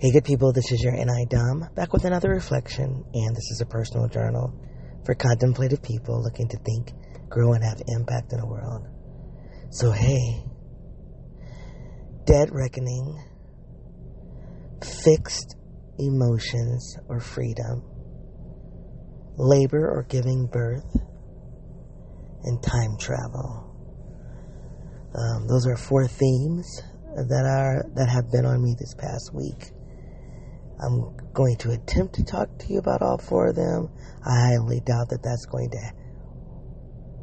Hey, good people, this is your NI Dom, back with another reflection, and this is a personal journal for contemplative people looking to think, grow, and have impact in the world. So, hey, dead reckoning, fixed emotions or freedom, labor or giving birth, and time travel. Um, those are four themes that are that have been on me this past week. I'm going to attempt to talk to you about all four of them. I highly doubt that that's going to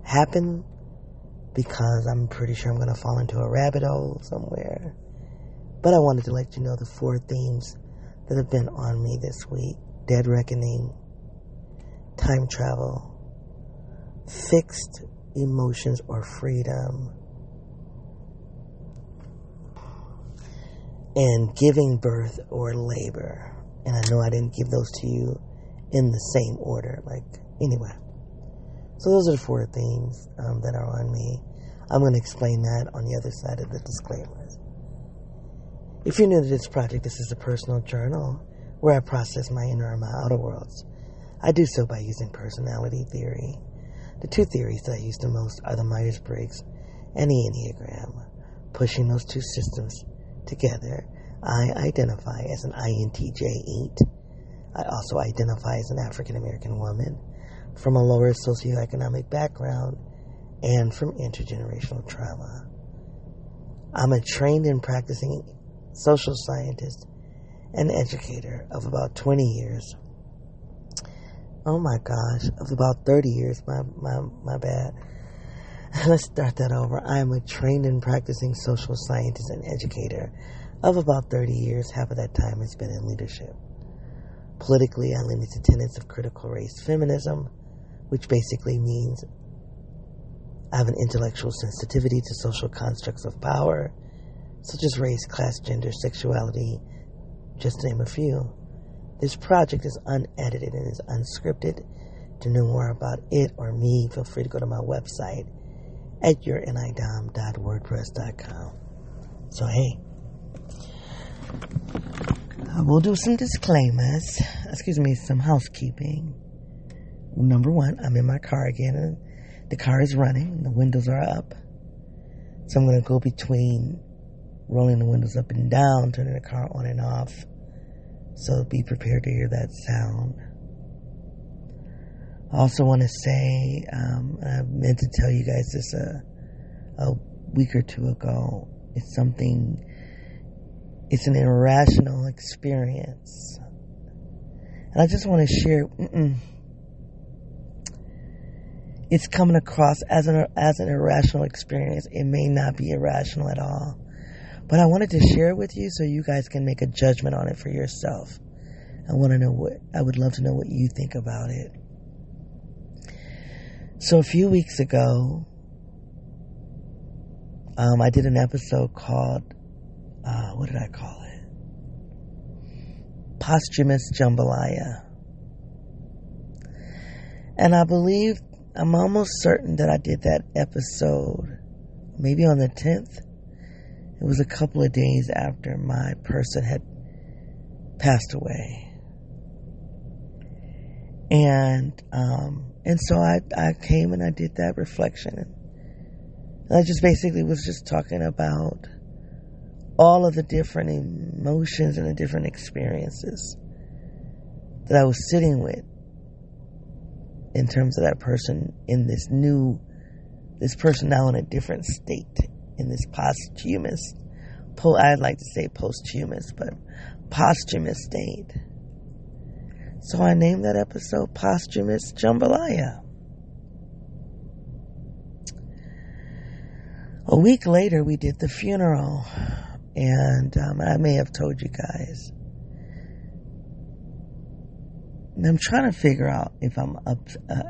happen because I'm pretty sure I'm going to fall into a rabbit hole somewhere. But I wanted to let you know the four themes that have been on me this week dead reckoning, time travel, fixed emotions or freedom, and giving birth or labor. And I know I didn't give those to you in the same order. Like, anyway. So those are the four things um, that are on me. I'm going to explain that on the other side of the disclaimers. If you're new to this project, this is a personal journal where I process my inner and my outer worlds. I do so by using personality theory. The two theories that I use the most are the Myers Briggs and the Enneagram. Pushing those two systems together, I identify as an INTJ 8. I also identify as an African American woman from a lower socioeconomic background and from intergenerational trauma. I'm a trained and practicing social scientist and educator of about 20 years. Oh my gosh, of about 30 years, my, my, my bad. Let's start that over. I am a trained and practicing social scientist and educator of about 30 years. Half of that time has been in leadership. Politically, I lean into tenets of critical race feminism, which basically means I have an intellectual sensitivity to social constructs of power, such as race, class, gender, sexuality, just to name a few. This project is unedited and is unscripted. To know more about it or me, feel free to go to my website at yournidom.wordpress.com. So, hey, uh, I will do some disclaimers. Excuse me, some housekeeping. Number one, I'm in my car again, and the car is running, the windows are up. So, I'm going to go between rolling the windows up and down, turning the car on and off. So, be prepared to hear that sound. I also want to say, um, I meant to tell you guys this a, a week or two ago. It's something, it's an irrational experience. And I just want to share, mm-mm. it's coming across as an, as an irrational experience. It may not be irrational at all. But I wanted to share it with you so you guys can make a judgment on it for yourself. I want to know what, I would love to know what you think about it. So a few weeks ago, um, I did an episode called, uh, what did I call it? Posthumous Jambalaya. And I believe, I'm almost certain that I did that episode maybe on the 10th. It was a couple of days after my person had passed away. And, um, and so I, I came and I did that reflection. And I just basically was just talking about all of the different emotions and the different experiences that I was sitting with in terms of that person in this new, this person now in a different state, in this posthumous, po- I'd like to say posthumous, but posthumous state. So I named that episode Posthumous Jambalaya. A week later, we did the funeral, and um, I may have told you guys. And I'm trying to figure out if I'm up. Uh,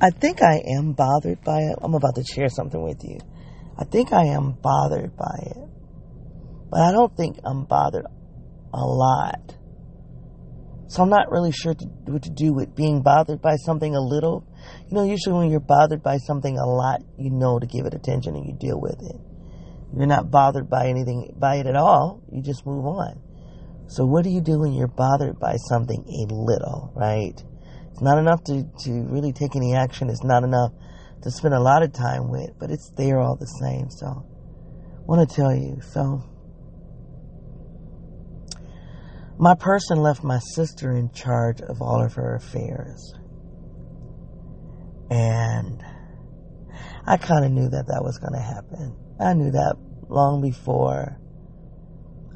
I think I am bothered by it. I'm about to share something with you. I think I am bothered by it, but I don't think I'm bothered a lot. So I'm not really sure to, what to do with being bothered by something a little. You know, usually when you're bothered by something a lot, you know to give it attention and you deal with it. You're not bothered by anything, by it at all. You just move on. So what do you do when you're bothered by something a little, right? It's not enough to, to really take any action. It's not enough to spend a lot of time with, but it's there all the same. So I want to tell you. So my person left my sister in charge of all of her affairs. And I kind of knew that that was going to happen. I knew that long before.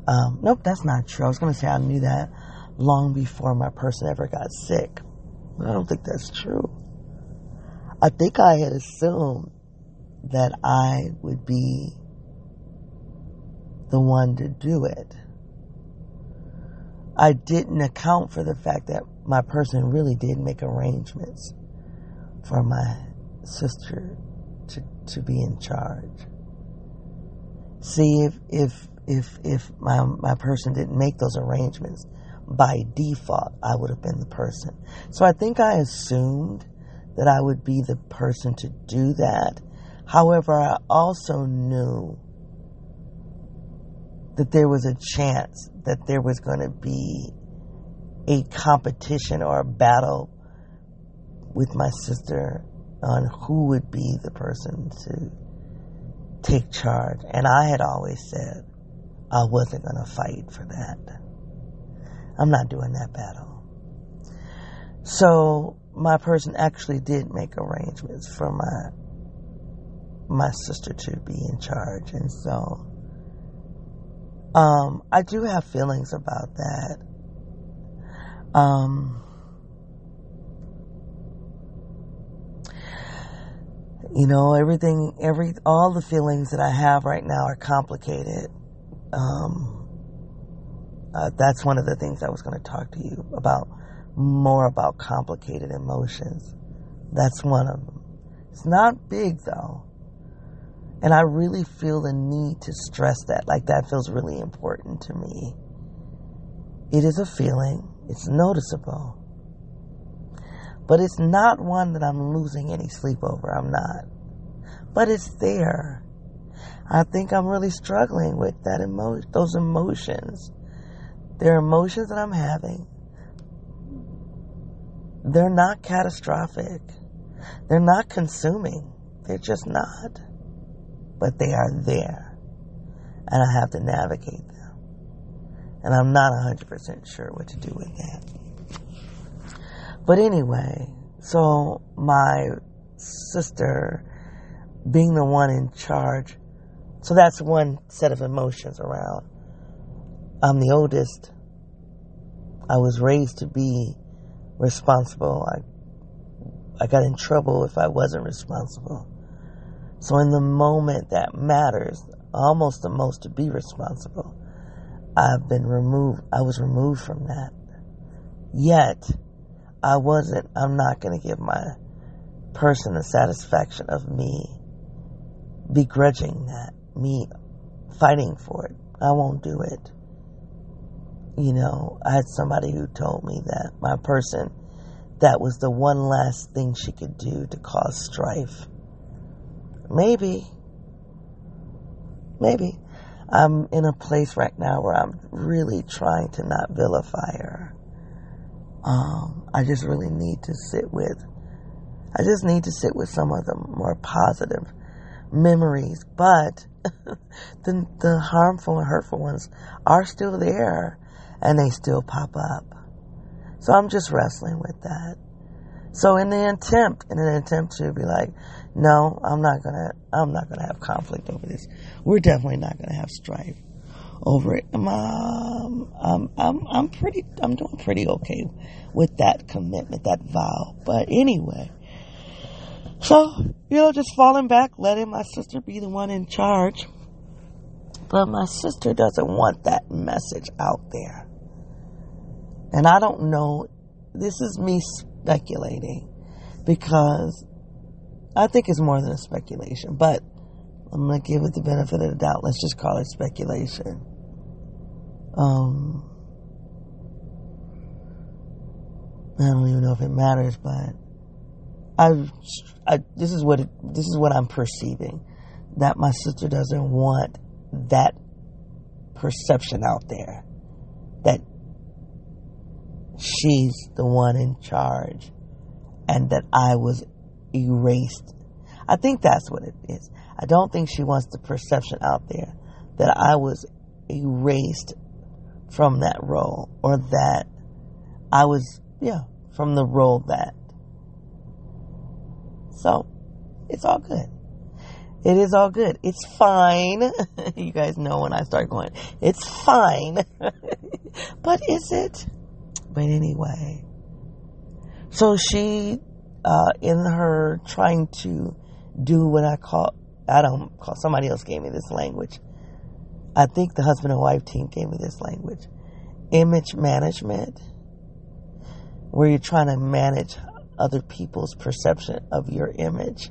Um, nope, that's not true. I was going to say I knew that long before my person ever got sick. I don't think that's true. I think I had assumed that I would be the one to do it. I didn't account for the fact that my person really did make arrangements for my sister to, to be in charge. See if if if if my my person didn't make those arrangements, by default I would have been the person. So I think I assumed that I would be the person to do that. However, I also knew that there was a chance that there was going to be a competition or a battle with my sister on who would be the person to take charge. And I had always said I wasn't going to fight for that. I'm not doing that battle. So my person actually did make arrangements for my my sister to be in charge, and so um, I do have feelings about that. Um, you know, everything, every, all the feelings that I have right now are complicated. Um, uh, that's one of the things I was going to talk to you about more about complicated emotions. That's one of them. It's not big though. And I really feel the need to stress that. Like that feels really important to me. It is a feeling, it's noticeable. But it's not one that I'm losing any sleep over. I'm not. But it's there. I think I'm really struggling with that emo- those emotions. They're emotions that I'm having. They're not catastrophic. They're not consuming. They're just not but they are there. And I have to navigate them. And I'm not 100% sure what to do with that. But anyway, so my sister being the one in charge, so that's one set of emotions around. I'm the oldest. I was raised to be responsible. I, I got in trouble if I wasn't responsible. So, in the moment that matters, almost the most to be responsible, I've been removed. I was removed from that. Yet, I wasn't, I'm not going to give my person the satisfaction of me begrudging that, me fighting for it. I won't do it. You know, I had somebody who told me that my person, that was the one last thing she could do to cause strife. Maybe. Maybe. I'm in a place right now where I'm really trying to not vilify her. Um, I just really need to sit with, I just need to sit with some of the more positive memories, but the, the harmful and hurtful ones are still there and they still pop up. So I'm just wrestling with that. So in the attempt, in an attempt to be like, no, I'm not gonna. I'm not gonna have conflict over this. We're definitely not gonna have strife over it. Um, I'm, I'm, I'm pretty. I'm doing pretty okay with that commitment, that vow. But anyway, so you know, just falling back, letting my sister be the one in charge. But my sister doesn't want that message out there, and I don't know. This is me speculating because I think it's more than a speculation, but I'm going to give it the benefit of the doubt. Let's just call it speculation. Um, I don't even know if it matters, but I, I this is what it, this is what I'm perceiving that my sister doesn't want that perception out there that she's the one in charge and that I was erased. I think that's what it is. I don't think she wants the perception out there that I was erased from that role or that I was, yeah, from the role that. So, it's all good. It is all good. It's fine. you guys know when I start going, it's fine. but is it? But anyway. So she, uh, in her trying to do what I call, I don't call, somebody else gave me this language. I think the husband and wife team gave me this language. Image management, where you're trying to manage other people's perception of your image.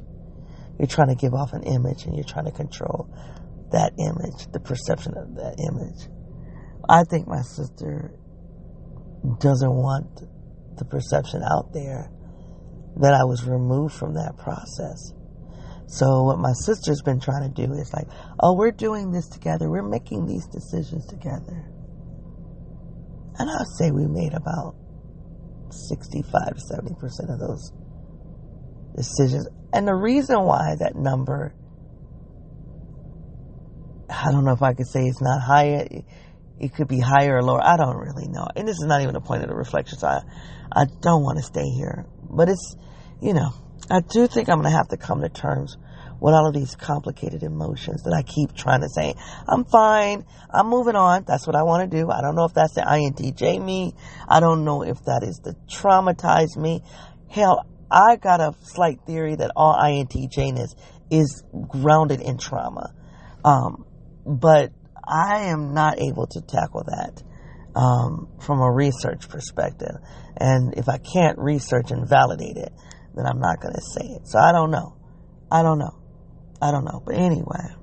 You're trying to give off an image and you're trying to control that image, the perception of that image. I think my sister doesn't want the perception out there that I was removed from that process. So what my sister's been trying to do is like, oh, we're doing this together. We're making these decisions together. And I'll say we made about 65 to 70% of those decisions. And the reason why that number, I don't know if I could say it's not higher. It could be higher or lower. I don't really know. And this is not even a point of the reflection. So I, I don't want to stay here. But it's, you know, I do think I'm going to have to come to terms with all of these complicated emotions that I keep trying to say, I'm fine. I'm moving on. That's what I want to do. I don't know if that's the INTJ me. I don't know if that is the traumatized me. Hell, I got a slight theory that all INTJness is grounded in trauma. Um, but I am not able to tackle that um, from a research perspective. And if I can't research and validate it, then I'm not going to say it. So I don't know. I don't know. I don't know. But anyway.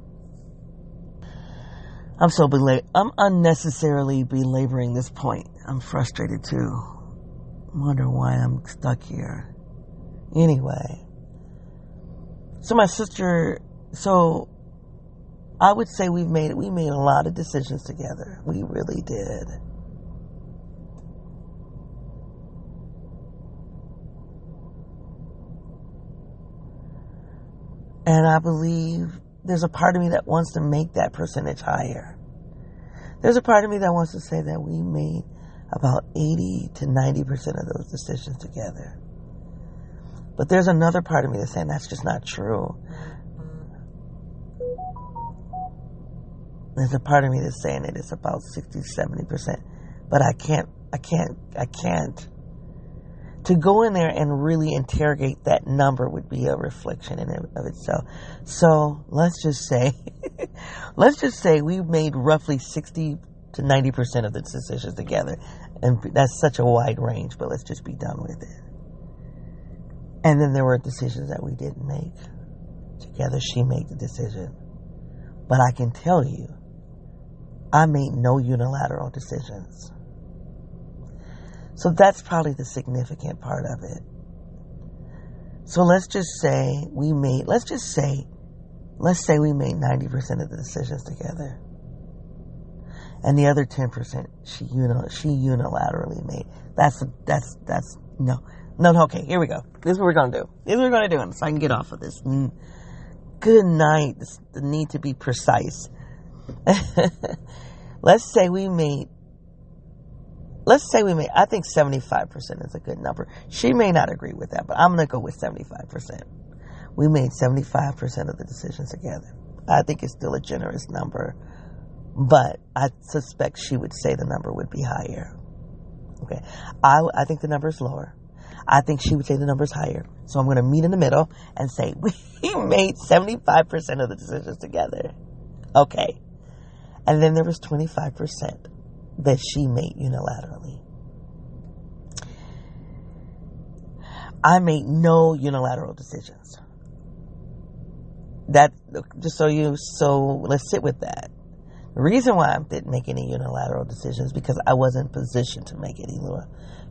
I'm so belab- I'm unnecessarily belaboring this point. I'm frustrated too. I Wonder why I'm stuck here. Anyway. So my sister, so I would say we've made we made a lot of decisions together. We really did. And I believe there's a part of me that wants to make that percentage higher. There's a part of me that wants to say that we made about 80 to 90% of those decisions together. But there's another part of me that's saying that's just not true. There's a part of me that's saying it is about 60 70%. But I can't, I can't, I can't to go in there and really interrogate that number would be a reflection in of itself. So let's just say, let's just say we made roughly 60 to 90% of the decisions together. And that's such a wide range, but let's just be done with it. And then there were decisions that we didn't make. Together, she made the decision. But I can tell you, I made no unilateral decisions. So that's probably the significant part of it. So let's just say we made, let's just say, let's say we made 90% of the decisions together. And the other 10% she, uni- she unilaterally made. That's, that's, that's, no. no. No, okay, here we go. This is what we're to do. This is what we're to do so I can get off of this. Mm. Good night. This, the need to be precise. let's say we made let's say we may, I think 75% is a good number. She may not agree with that, but I'm going to go with 75%. We made 75% of the decisions together. I think it's still a generous number, but I suspect she would say the number would be higher. Okay. I, I think the number is lower. I think she would say the number is higher. So I'm going to meet in the middle and say we made 75% of the decisions together. Okay. And then there was 25% that she made unilaterally. I made no unilateral decisions. That just so you so let's sit with that. The reason why I didn't make any unilateral decisions because I wasn't positioned to make any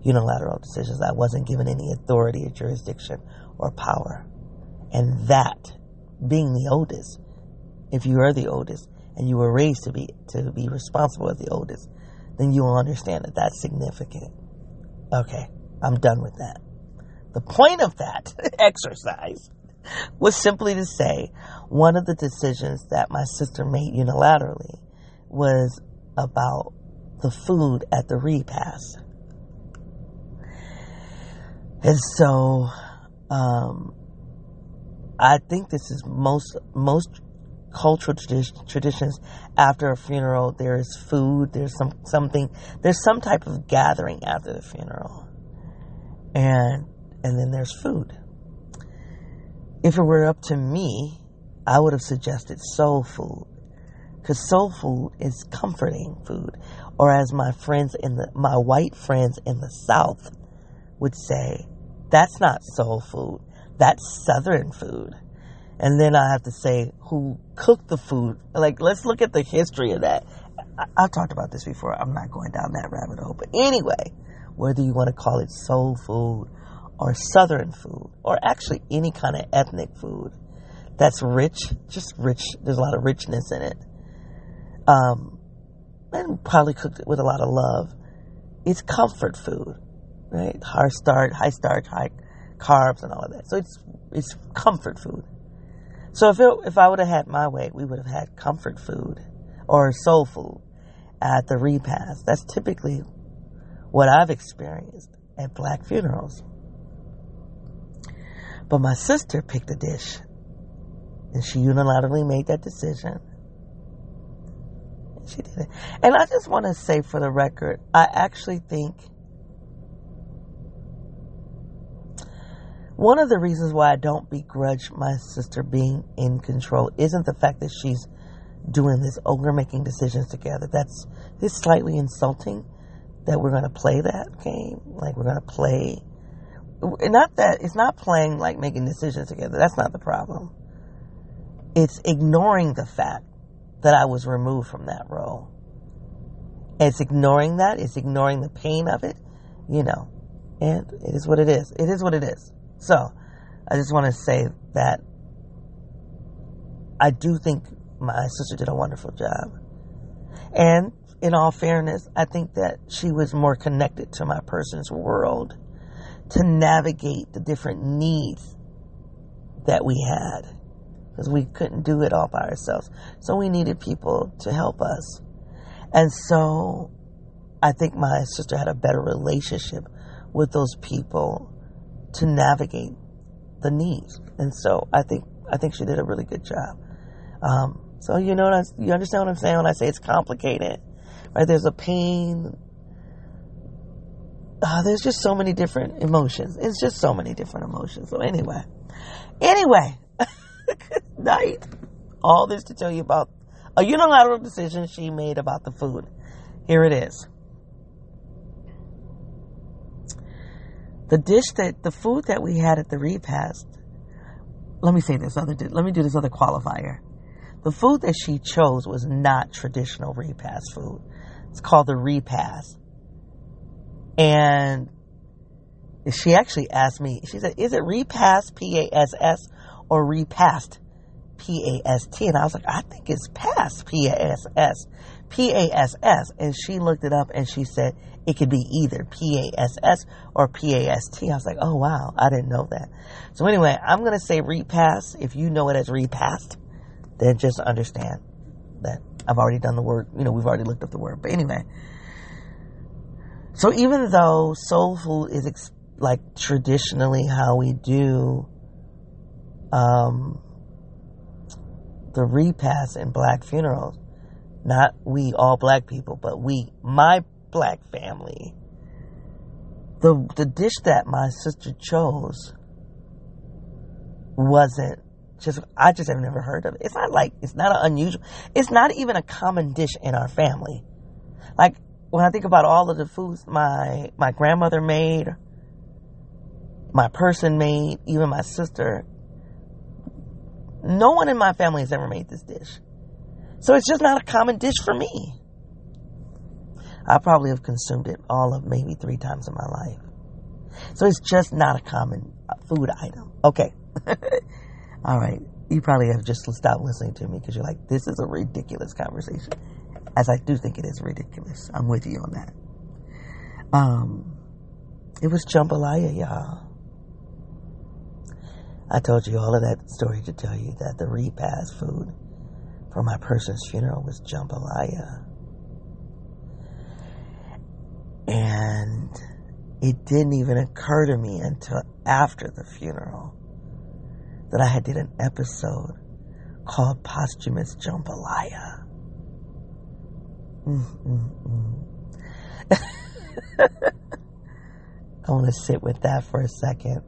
unilateral decisions. I wasn't given any authority or jurisdiction or power. And that, being the oldest, if you are the oldest and you were raised to be to be responsible as the oldest, then you will understand that that's significant. Okay, I'm done with that. The point of that exercise was simply to say one of the decisions that my sister made unilaterally was about the food at the repast. And so, um, I think this is most most cultural tradi- traditions. After a funeral, there is food. There's some something. There's some type of gathering after the funeral, and and then there's food. If it were up to me, I would have suggested soul food because soul food is comforting food, or as my friends in the my white friends in the South would say, that's not soul food. That's Southern food. And then I have to say who cooked the food. Like, let's look at the history of that. I, have talked about this before. I'm not going down that rabbit hole. But anyway, whether you want to call it soul food or Southern food or actually any kind of ethnic food that's rich, just rich. There's a lot of richness in it um, and probably cooked it with a lot of love. It's comfort food, right? High starch, high starch, high carbs, and all of that. So it's it's comfort food. So if it, if I would have had my way, we would have had comfort food or soul food at the repast. That's typically what I've experienced at black funerals. But my sister picked a dish, and she unilaterally made that decision she did it. And I just want to say for the record, I actually think one of the reasons why I don't begrudge my sister being in control isn't the fact that she's doing this, we're making decisions together. That's it's slightly insulting that we're going to play that game. Like we're going to play. Not that it's not playing like making decisions together. That's not the problem. It's ignoring the fact that I was removed from that role. It's ignoring that. It's ignoring the pain of it, you know. And it is what it is. It is what it is. So, I just want to say that I do think my sister did a wonderful job. And in all fairness, I think that she was more connected to my person's world to navigate the different needs that we had because we couldn't do it all by ourselves. So we needed people to help us. And so I think my sister had a better relationship with those people to navigate the needs. And so I think I think she did a really good job. Um, so you know, I, you understand what I'm saying when I say it's complicated, right? There's a pain. Uh, there's just so many different emotions. It's just so many different emotions. So anyway, anyway, good night. All this to tell you about a unilateral decision she made about the food. Here it is. The dish that, the food that we had at the repast, let me say this other, let me do this other qualifier. The food that she chose was not traditional repast food. It's called the repast. And she actually asked me, she said, is it repast, P-A-S-S, or repast, P-A-S-T. And I was like, I think it's past P-A-S-S. P-A-S-S. And she looked it up and she said it could be either P-A-S-S or P-A-S-T. I was like, oh wow, I didn't know that. So anyway, I'm going to say repass. If you know it as repast, then just understand that I've already done the word, you know, we've already looked up the word. But anyway, so even though soul food is ex- like traditionally how we do um, the repast in black funerals. Not we, all black people, but we, my black family. The, the dish that my sister chose wasn't just, I just have never heard of it. It's not like, it's not an unusual, it's not even a common dish in our family. Like, when I think about all of the foods my, my grandmother made, my person made, even my sister, no one in my family has ever made this dish. So it's just not a common dish for me. I probably have consumed it all of maybe three times in my life. So it's just not a common uh, food item. Okay. all right. You probably have just stopped listening to me because you're like, this is a ridiculous conversation. As I do think it is ridiculous. I'm with you on that. Um, It was jambalaya, y'all. I told you all of that story to tell you that the repast food for my person's funeral was jambalaya. And it didn't even occur to me until after the funeral that I had did an episode called Posthumous Jambalaya. Mm-mm-mm. I want to sit with that for a second.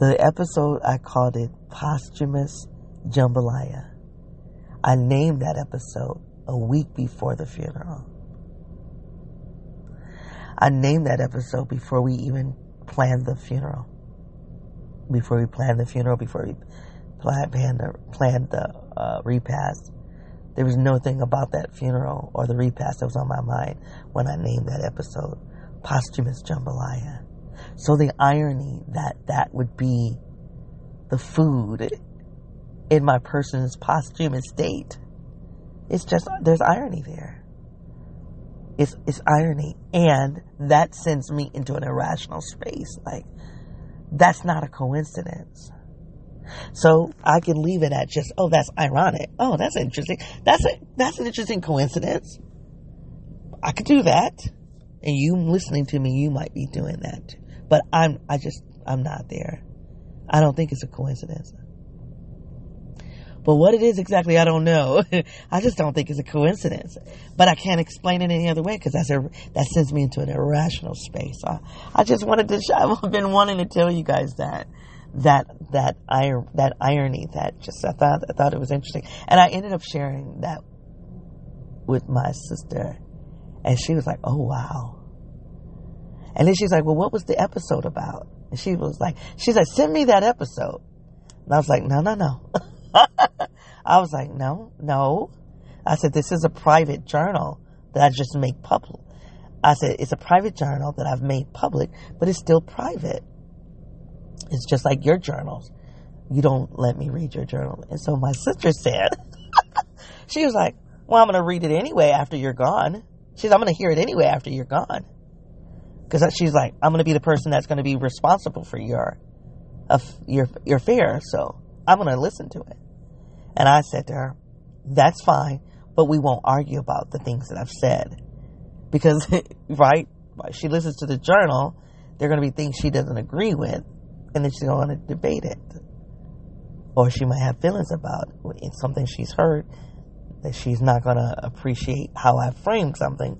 The episode, I called it Posthumous Jambalaya. I named that episode a week before the funeral. I named that episode before we even planned the funeral. Before we planned the funeral, before we planned, the, planned the uh, repast. There was no thing about that funeral or the repast that was on my mind when I named that episode Posthumous Jambalaya. So the irony that that would be the food in my person's posthumous state. It's just, there's irony there. It's, it's irony. And that sends me into an irrational space. Like, that's not a coincidence. So I can leave it at just, oh, that's ironic. Oh, that's interesting. That's a, that's an interesting coincidence. I could do that. And you listening to me, you might be doing that. But I'm, I just, I'm not there. I don't think it's a coincidence. But what it is exactly, I don't know. I just don't think it's a coincidence. But I can't explain it any other way because that's a, that sends me into an irrational space. I, I just wanted to, I've been wanting to tell you guys that that that ir- that irony that just I thought I thought it was interesting, and I ended up sharing that with my sister, and she was like, "Oh wow," and then she's like, "Well, what was the episode about?" And she was like, "She's like, send me that episode," and I was like, "No, no, no." I was like, "No, no," I said, "This is a private journal that I just make public." I said, "It's a private journal that I've made public, but it's still private." It's just like your journals. You don't let me read your journal. And so my sister said, she was like, well, I'm going to read it anyway after you're gone. She's, I'm going to hear it anyway after you're gone. Because she's like, I'm going to be the person that's going to be responsible for your, uh, your, your affair. So I'm going to listen to it. And I said to her, that's fine, but we won't argue about the things that I've said. Because, right, she listens to the journal, there are going to be things she doesn't agree with and then she's going to wanna debate it. Or she might have feelings about something she's heard that she's not going to appreciate how I framed something.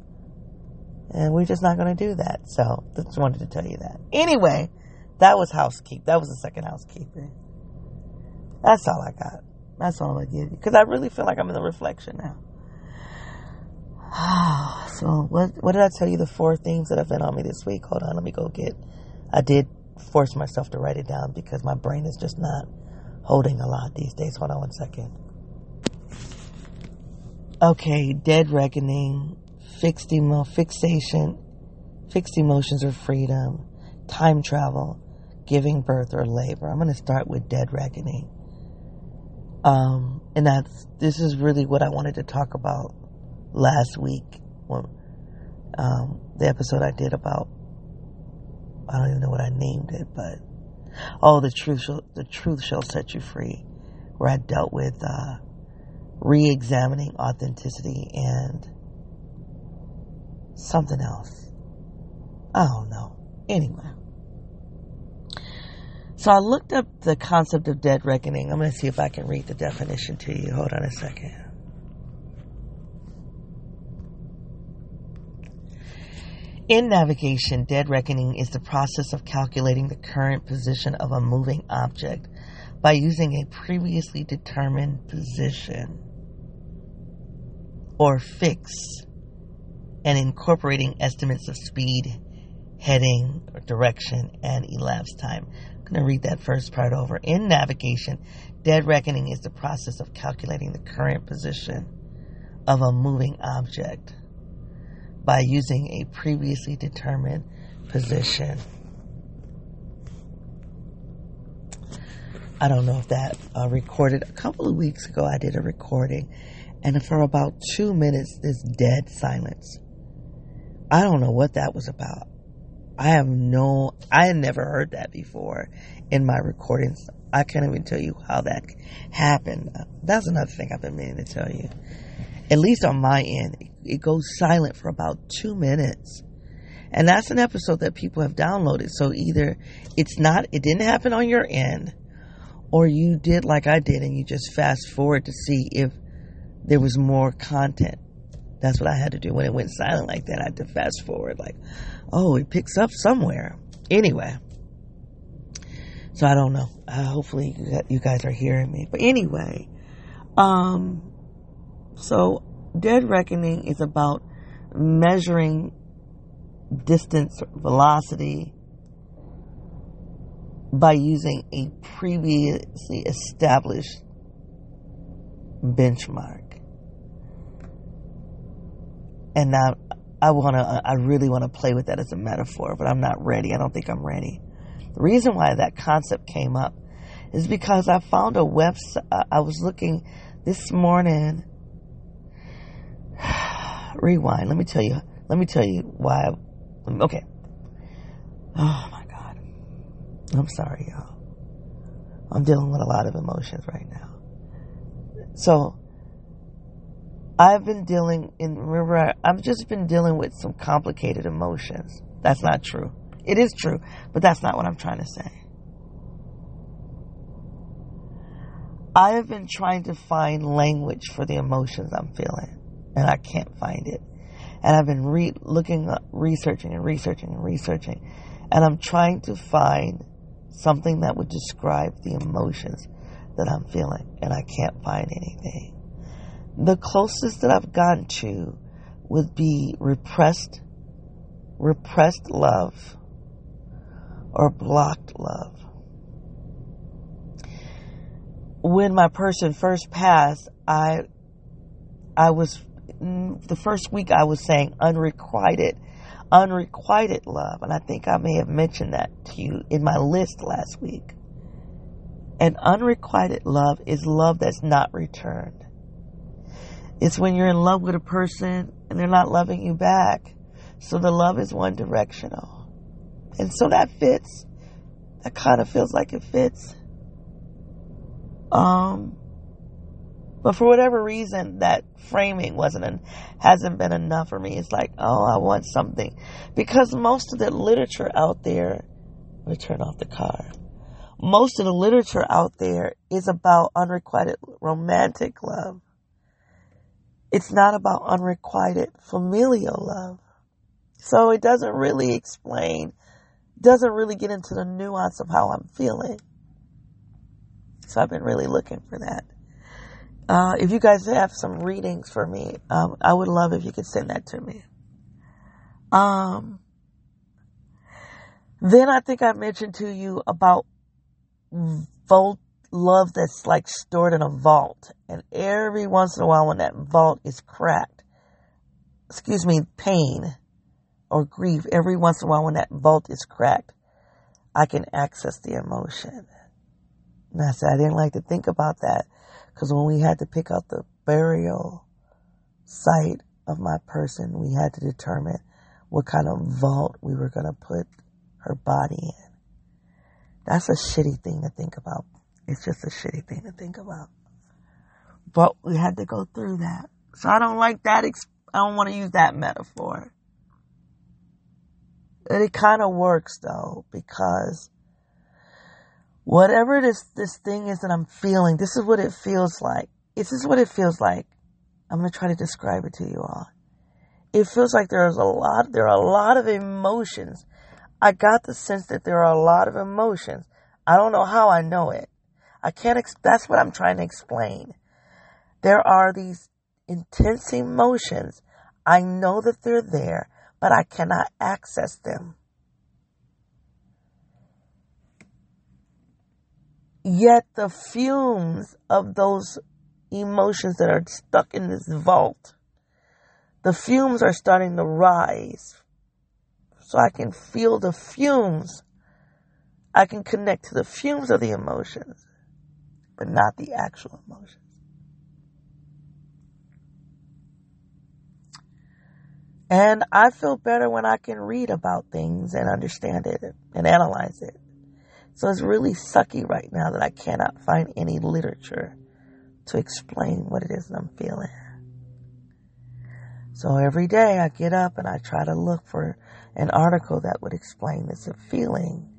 And we're just not going to do that. So, just wanted to tell you that. Anyway, that was housekeeping. That was the second housekeeping. That's all I got. That's all to give you. Because I really feel like I'm in the reflection now. so, what, what did I tell you? The four things that have been on me this week. Hold on, let me go get. I did force myself to write it down because my brain is just not holding a lot these days. Hold on one second. Okay, dead reckoning, fixed emo, fixation, fixed emotions or freedom, time travel, giving birth or labor. I'm to start with dead reckoning. Um, and that's this is really what I wanted to talk about last week when um, the episode I did about I don't even know what I named it, but oh, the truth shall, the truth shall set you free, where I dealt with uh, re-examining authenticity and something else. I don't know. Anyway. So I looked up the concept of dead reckoning. I'm going to see if I can read the definition to you. Hold on a second. In navigation, dead reckoning is the process of calculating the current position of a moving object by using a previously determined position or fix and incorporating estimates of speed, heading, or direction, and elapsed time. I'm going to read that first part over. In navigation, dead reckoning is the process of calculating the current position of a moving object by using a previously determined position. I don't know if that uh, recorded a couple of weeks ago. I did a recording, and for about two minutes, this dead silence. I don't know what that was about. I have no, I had never heard that before in my recordings. I can't even tell you how that happened. That's another thing I've been meaning to tell you. At least on my end, it goes silent for about two minutes. And that's an episode that people have downloaded. So either it's not, it didn't happen on your end, or you did like I did and you just fast forward to see if there was more content. That's what I had to do when it went silent like that. I had to fast forward, like, oh, it picks up somewhere. Anyway, so I don't know. Uh, hopefully, you guys are hearing me. But anyway, um, so Dead Reckoning is about measuring distance, velocity by using a previously established benchmark. And I want to, I really want to play with that as a metaphor, but I'm not ready. I don't think I'm ready. The reason why that concept came up is because I found a website. I was looking this morning. Rewind. Let me tell you. Let me tell you why. I, okay. Oh my God. I'm sorry, y'all. I'm dealing with a lot of emotions right now. So, I've been dealing in, remember, I've just been dealing with some complicated emotions. That's not true. It is true, but that's not what I'm trying to say. I have been trying to find language for the emotions I'm feeling, and I can't find it. And I've been re- looking, researching and researching and researching, and I'm trying to find something that would describe the emotions that I'm feeling, and I can't find anything. The closest that I've gotten to would be repressed, repressed love or blocked love. When my person first passed, I, I was, mm, the first week I was saying unrequited, unrequited love. And I think I may have mentioned that to you in my list last week. And unrequited love is love that's not returned. It's when you're in love with a person and they're not loving you back. So the love is one directional. And so that fits. That kind of feels like it fits. Um, but for whatever reason, that framing wasn't and hasn't been enough for me. It's like, oh, I want something, because most of the literature out there. Let me turn off the car. Most of the literature out there is about unrequited romantic love. It's not about unrequited familial love. So it doesn't really explain, doesn't really get into the nuance of how I'm feeling. So I've been really looking for that. Uh, if you guys have some readings for me, um, I would love if you could send that to me. Um, then I think I mentioned to you about Volt love that's like stored in a vault. And every once in a while, when that vault is cracked, excuse me, pain or grief, every once in a while, when that vault is cracked, I can access the emotion. And I said, I didn't like to think about that because when we had to pick out the burial site of my person, we had to determine what kind of vault we were going to put her body in. That's a shitty thing to think about it's just a shitty thing to think about. But we had to go through that. So I don't like that. I don't want to use that metaphor. But it kind of works though, because whatever this, this thing is that I'm feeling, this is what it feels like. This is what it feels like. I'm going to try to describe it to you all. It feels like there's a lot, there are a lot of emotions. I got the sense that there are a lot of emotions. I don't know how I know it. I can't, ex- that's what I'm trying to explain. There are these intense emotions. I know that they're there, but I cannot access them. Yet the fumes of those emotions that are stuck in this vault, the fumes are starting to rise. So I can feel the fumes. I can connect to the fumes of the emotions but not the actual emotions. And I feel better when I can read about things and understand it and analyze it. So it's really sucky right now that I cannot find any literature to explain what it is that I'm feeling. So every day I get up and I try to look for an article that would explain this feeling.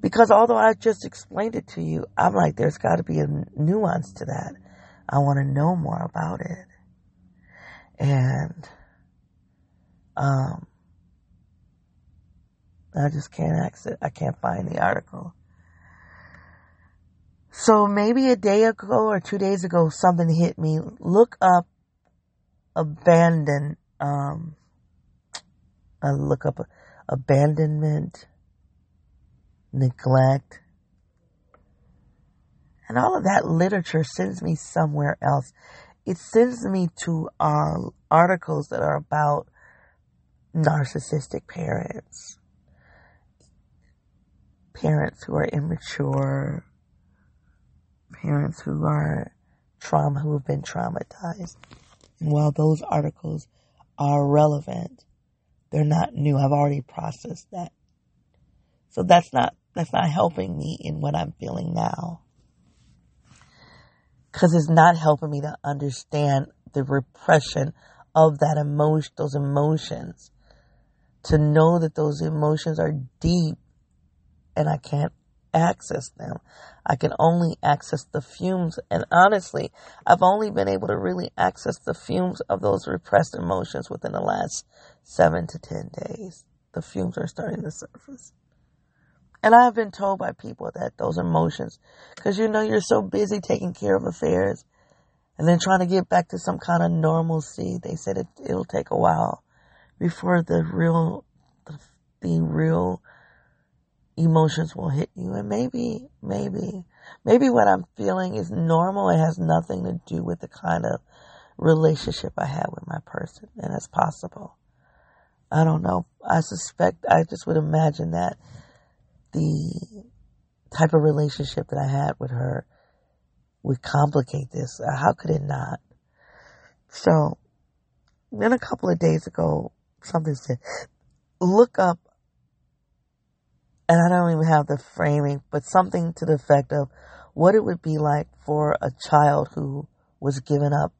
Because although I just explained it to you, I'm like, there's got to be a nuance to that. I want to know more about it. And um, I just can't access. I can't find the article. So maybe a day ago or two days ago, something hit me. Look up abandon. Um, I look up abandonment, neglect, and all of that literature sends me somewhere else. It sends me to articles that are about narcissistic parents, parents who are immature, parents who are trauma, who have been traumatized. And while those articles are relevant, they're not new. I've already processed that. So that's not, that's not helping me in what I'm feeling now. Cause it's not helping me to understand the repression of that emotion, those emotions to know that those emotions are deep and I can't access them. I can only access the fumes. And honestly, I've only been able to really access the fumes of those repressed emotions within the last seven to 10 days. The fumes are starting to surface. And I've been told by people that those emotions, because you know, you're so busy taking care of affairs and then trying to get back to some kind of normalcy. They said it, it'll take a while before the real, the, the real emotions will hit you. And maybe, maybe, maybe what I'm feeling is normal. It has nothing to do with the kind of relationship I had with my person. And it's possible. I don't know. I suspect, I just would imagine that the type of relationship that I had with her would complicate this. Uh, how could it not? So, then a couple of days ago, something said, look up, and I don't even have the framing, but something to the effect of what it would be like for a child who was given up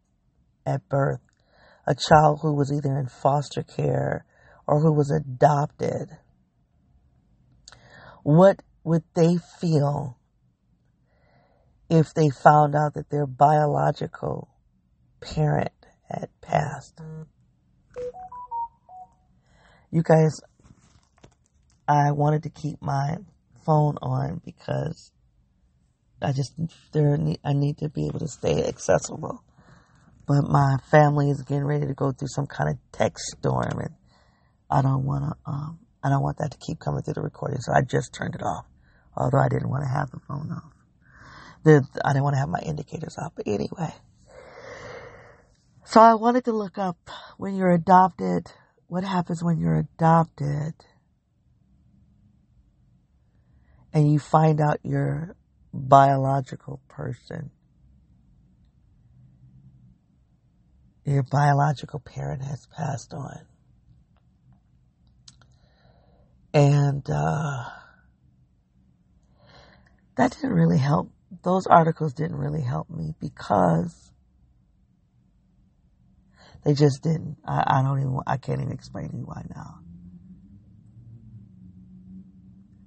at birth, a child who was either in foster care or who was adopted. What would they feel if they found out that their biological parent had passed? You guys, I wanted to keep my phone on because I just there I need to be able to stay accessible. But my family is getting ready to go through some kind of tech storm, and I don't want to. Um, I don't want that to keep coming through the recording, so I just turned it off. Although I didn't want to have the phone off. The, I didn't want to have my indicators off, but anyway. So I wanted to look up when you're adopted what happens when you're adopted and you find out your biological person, your biological parent has passed on. And uh, that didn't really help. Those articles didn't really help me because they just didn't. I, I don't even, I can't even explain to you why now.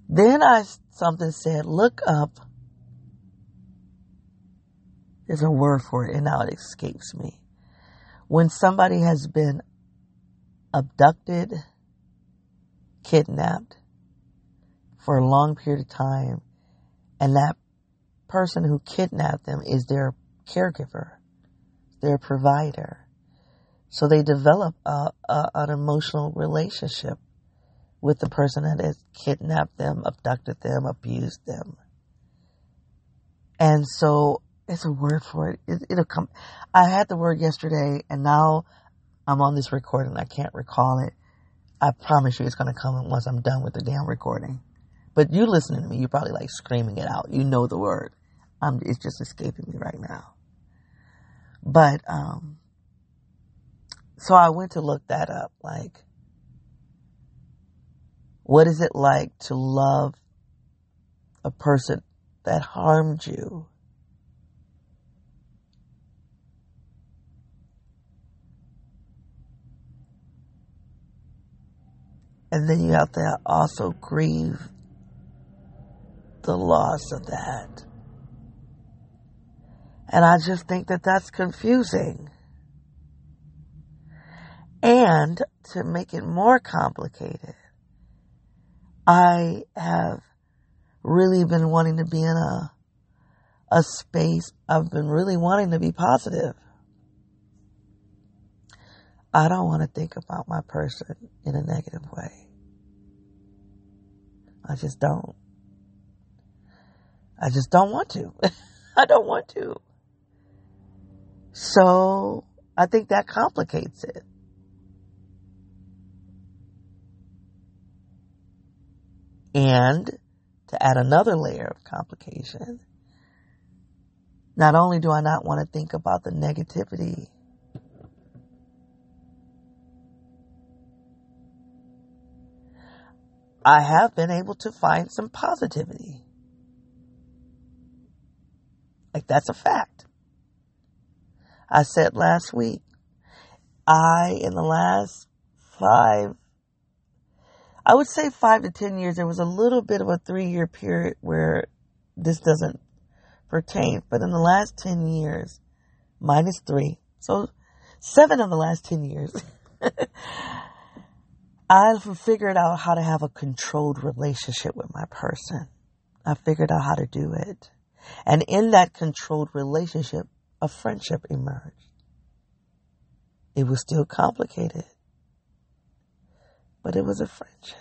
Then I, something said, look up. There's a word for it and now it escapes me. When somebody has been abducted, kidnapped for a long period of time, and that person who kidnapped them is their caregiver, their provider. So they develop a, a, an emotional relationship with the person that has kidnapped them, abducted them, abused them. And so it's a word for it. it. It'll come. I had the word yesterday and now I'm on this recording. I can't recall it. I promise you it's going to come once I'm done with the damn recording. But you listening to me, you're probably like screaming it out. You know the word. I'm, it's just escaping me right now. But, um, so I went to look that up. Like, what is it like to love a person that harmed you? And then you have to also grieve the loss of that. And I just think that that's confusing. And to make it more complicated, I have really been wanting to be in a, a space. I've been really wanting to be positive. I don't want to think about my person in a negative way. I just don't. I just don't want to. I don't want to. So I think that complicates it. And to add another layer of complication, not only do I not want to think about the negativity, I have been able to find some positivity. Like that's a fact. I said last week, I, in the last five I would say five to 10 years. There was a little bit of a three year period where this doesn't pertain. But in the last 10 years, minus three, so seven of the last 10 years, I've figured out how to have a controlled relationship with my person. I figured out how to do it. And in that controlled relationship, a friendship emerged. It was still complicated but it was a friendship.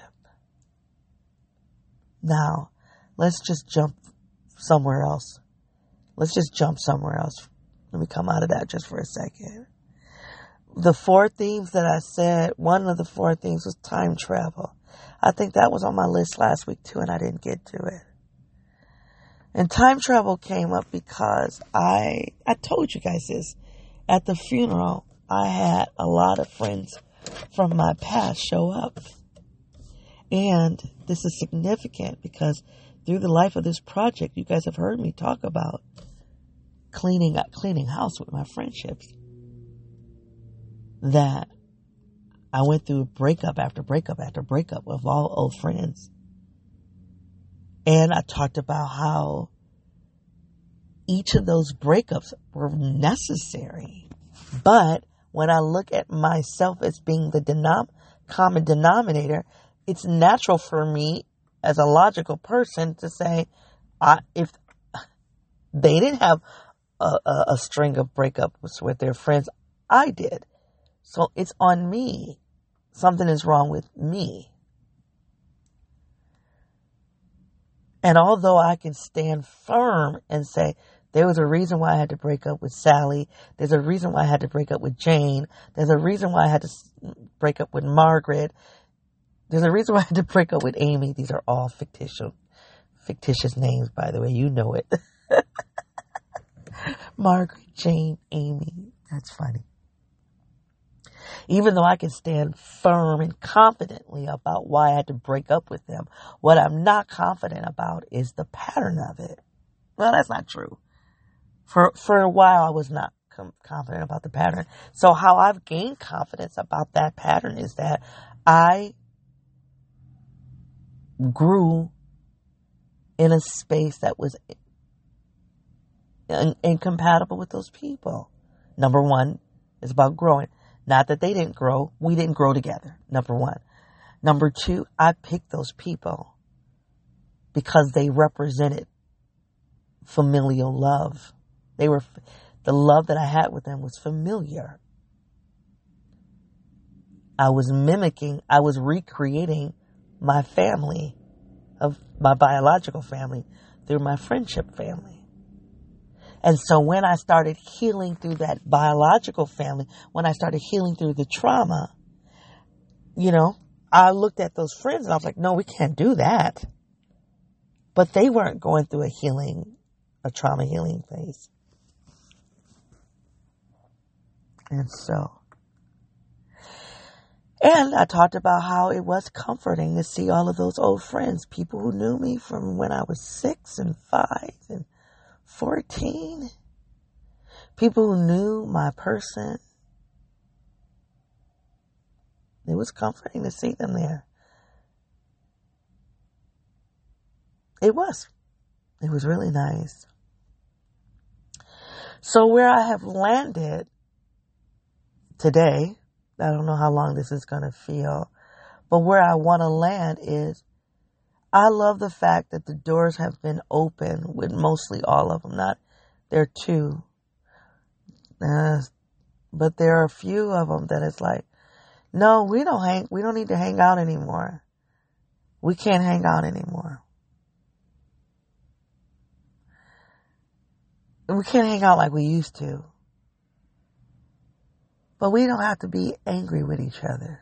Now, let's just jump somewhere else. Let's just jump somewhere else. Let me come out of that just for a second. The four themes that I said, one of the four themes was time travel. I think that was on my list last week too, and I didn't get to it. And time travel came up because I, I told you guys this. At the funeral, I had a lot of friends from my past show up. And this is significant because through the life of this project, you guys have heard me talk about cleaning up, cleaning house with my friendships. That I went through breakup after breakup after breakup with all old friends. And I talked about how each of those breakups were necessary, but when I look at myself as being the denom- common denominator, it's natural for me as a logical person to say, I, if they didn't have a, a, a string of breakups with their friends, I did. So it's on me. Something is wrong with me. And although I can stand firm and say, there was a reason why I had to break up with Sally. There's a reason why I had to break up with Jane. There's a reason why I had to break up with Margaret. There's a reason why I had to break up with Amy. These are all fictitious, fictitious names, by the way. You know it. Margaret, Jane, Amy. That's funny. Even though I can stand firm and confidently about why I had to break up with them, what I'm not confident about is the pattern of it. Well, that's not true for for a while I was not com- confident about the pattern. So how I've gained confidence about that pattern is that I grew in a space that was in- incompatible with those people. Number one is about growing. Not that they didn't grow, we didn't grow together. Number one. Number two, I picked those people because they represented familial love. They were, the love that I had with them was familiar. I was mimicking, I was recreating my family of my biological family through my friendship family. And so when I started healing through that biological family, when I started healing through the trauma, you know, I looked at those friends and I was like, no, we can't do that. But they weren't going through a healing, a trauma healing phase. And so And I talked about how it was comforting to see all of those old friends, people who knew me from when I was six and five and 14, people who knew my person. It was comforting to see them there. It was. It was really nice. So where I have landed today, I don't know how long this is going to feel, but where I want to land is I love the fact that the doors have been open with mostly all of them. Not, there are two. Uh, but there are a few of them that it's like, no, we don't hang, we don't need to hang out anymore. We can't hang out anymore. we can't hang out like we used to. But we don't have to be angry with each other.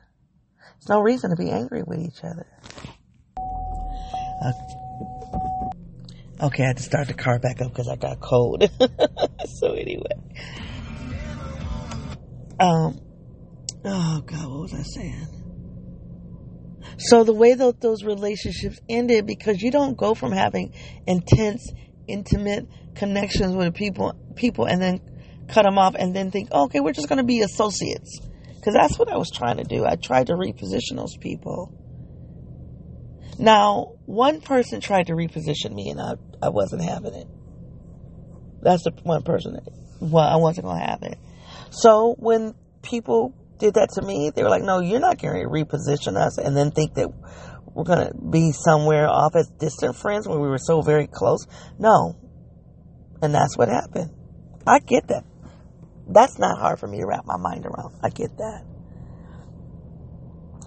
There's no reason to be angry with each other. Uh, okay, I had to start the car back up because I got cold. so anyway, um, oh God, what was I saying? So the way that those relationships ended, because you don't go from having intense, intimate connections with people, people, and then cut them off, and then think, okay, we're just going to be associates, because that's what I was trying to do. I tried to reposition those people. Now, one person tried to reposition me, and I, I wasn't having it. That's the one person that well, I wasn't going to have it. So when people did that to me, they were like, no, you're not going to reposition us and then think that we're going to be somewhere off as distant friends when we were so very close. No, and that's what happened. I get that. That's not hard for me to wrap my mind around. I get that.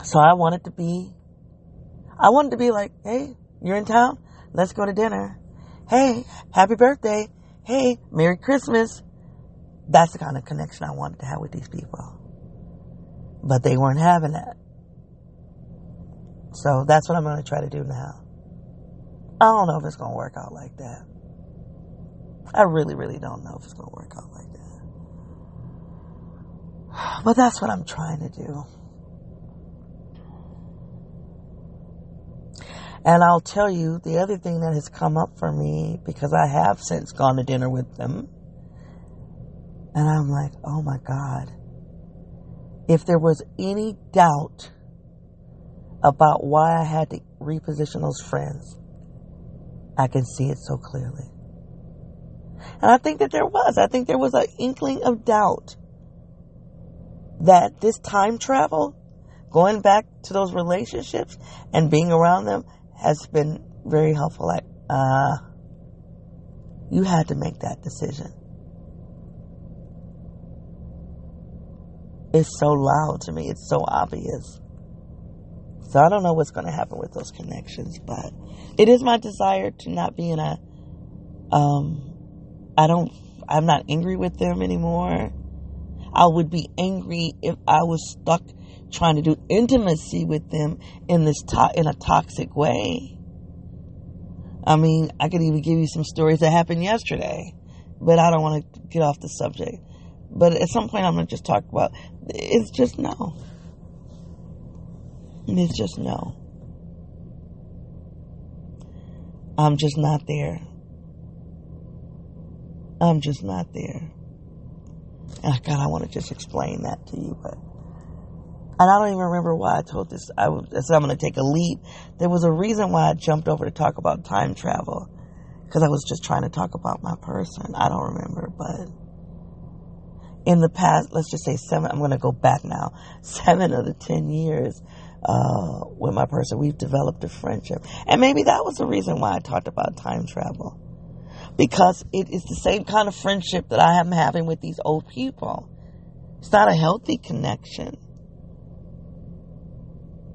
So I wanted to be, I wanted to be like, hey, you're in town? Let's go to dinner. Hey, happy birthday. Hey, Merry Christmas. That's the kind of connection I wanted to have with these people. But they weren't having that. So that's what I'm going to try to do now. I don't know if it's going to work out like that. I really, really don't know if it's going to work out like that. But that's what I'm trying to do. And I'll tell you the other thing that has come up for me because I have since gone to dinner with them. And I'm like, oh my God. If there was any doubt about why I had to reposition those friends, I can see it so clearly. And I think that there was. I think there was an inkling of doubt that this time travel, going back to those relationships and being around them has been very helpful. Like, uh, you had to make that decision. It's so loud to me. It's so obvious. So I don't know what's going to happen with those connections, but it is my desire to not be in a um, I don't, I'm not angry with them anymore. I would be angry if I was stuck trying to do intimacy with them in this to- in a toxic way. I mean, I could even give you some stories that happened yesterday, but I don't want to get off the subject. But at some point, I'm going to just talk about it's just no. It's just no. I'm just not there. I'm just not there. And God, I want to just explain that to you, but and I don't even remember why I told this. I, said I'm going to take a leap. There was a reason why I jumped over to talk about time travel because I was just trying to talk about my person. I don't remember, but in the past, let's just say seven. I'm going to go back now. Seven of the ten years uh, with my person, we've developed a friendship, and maybe that was the reason why I talked about time travel because it is the same kind of friendship that I am having with these old people. It's not a healthy connection.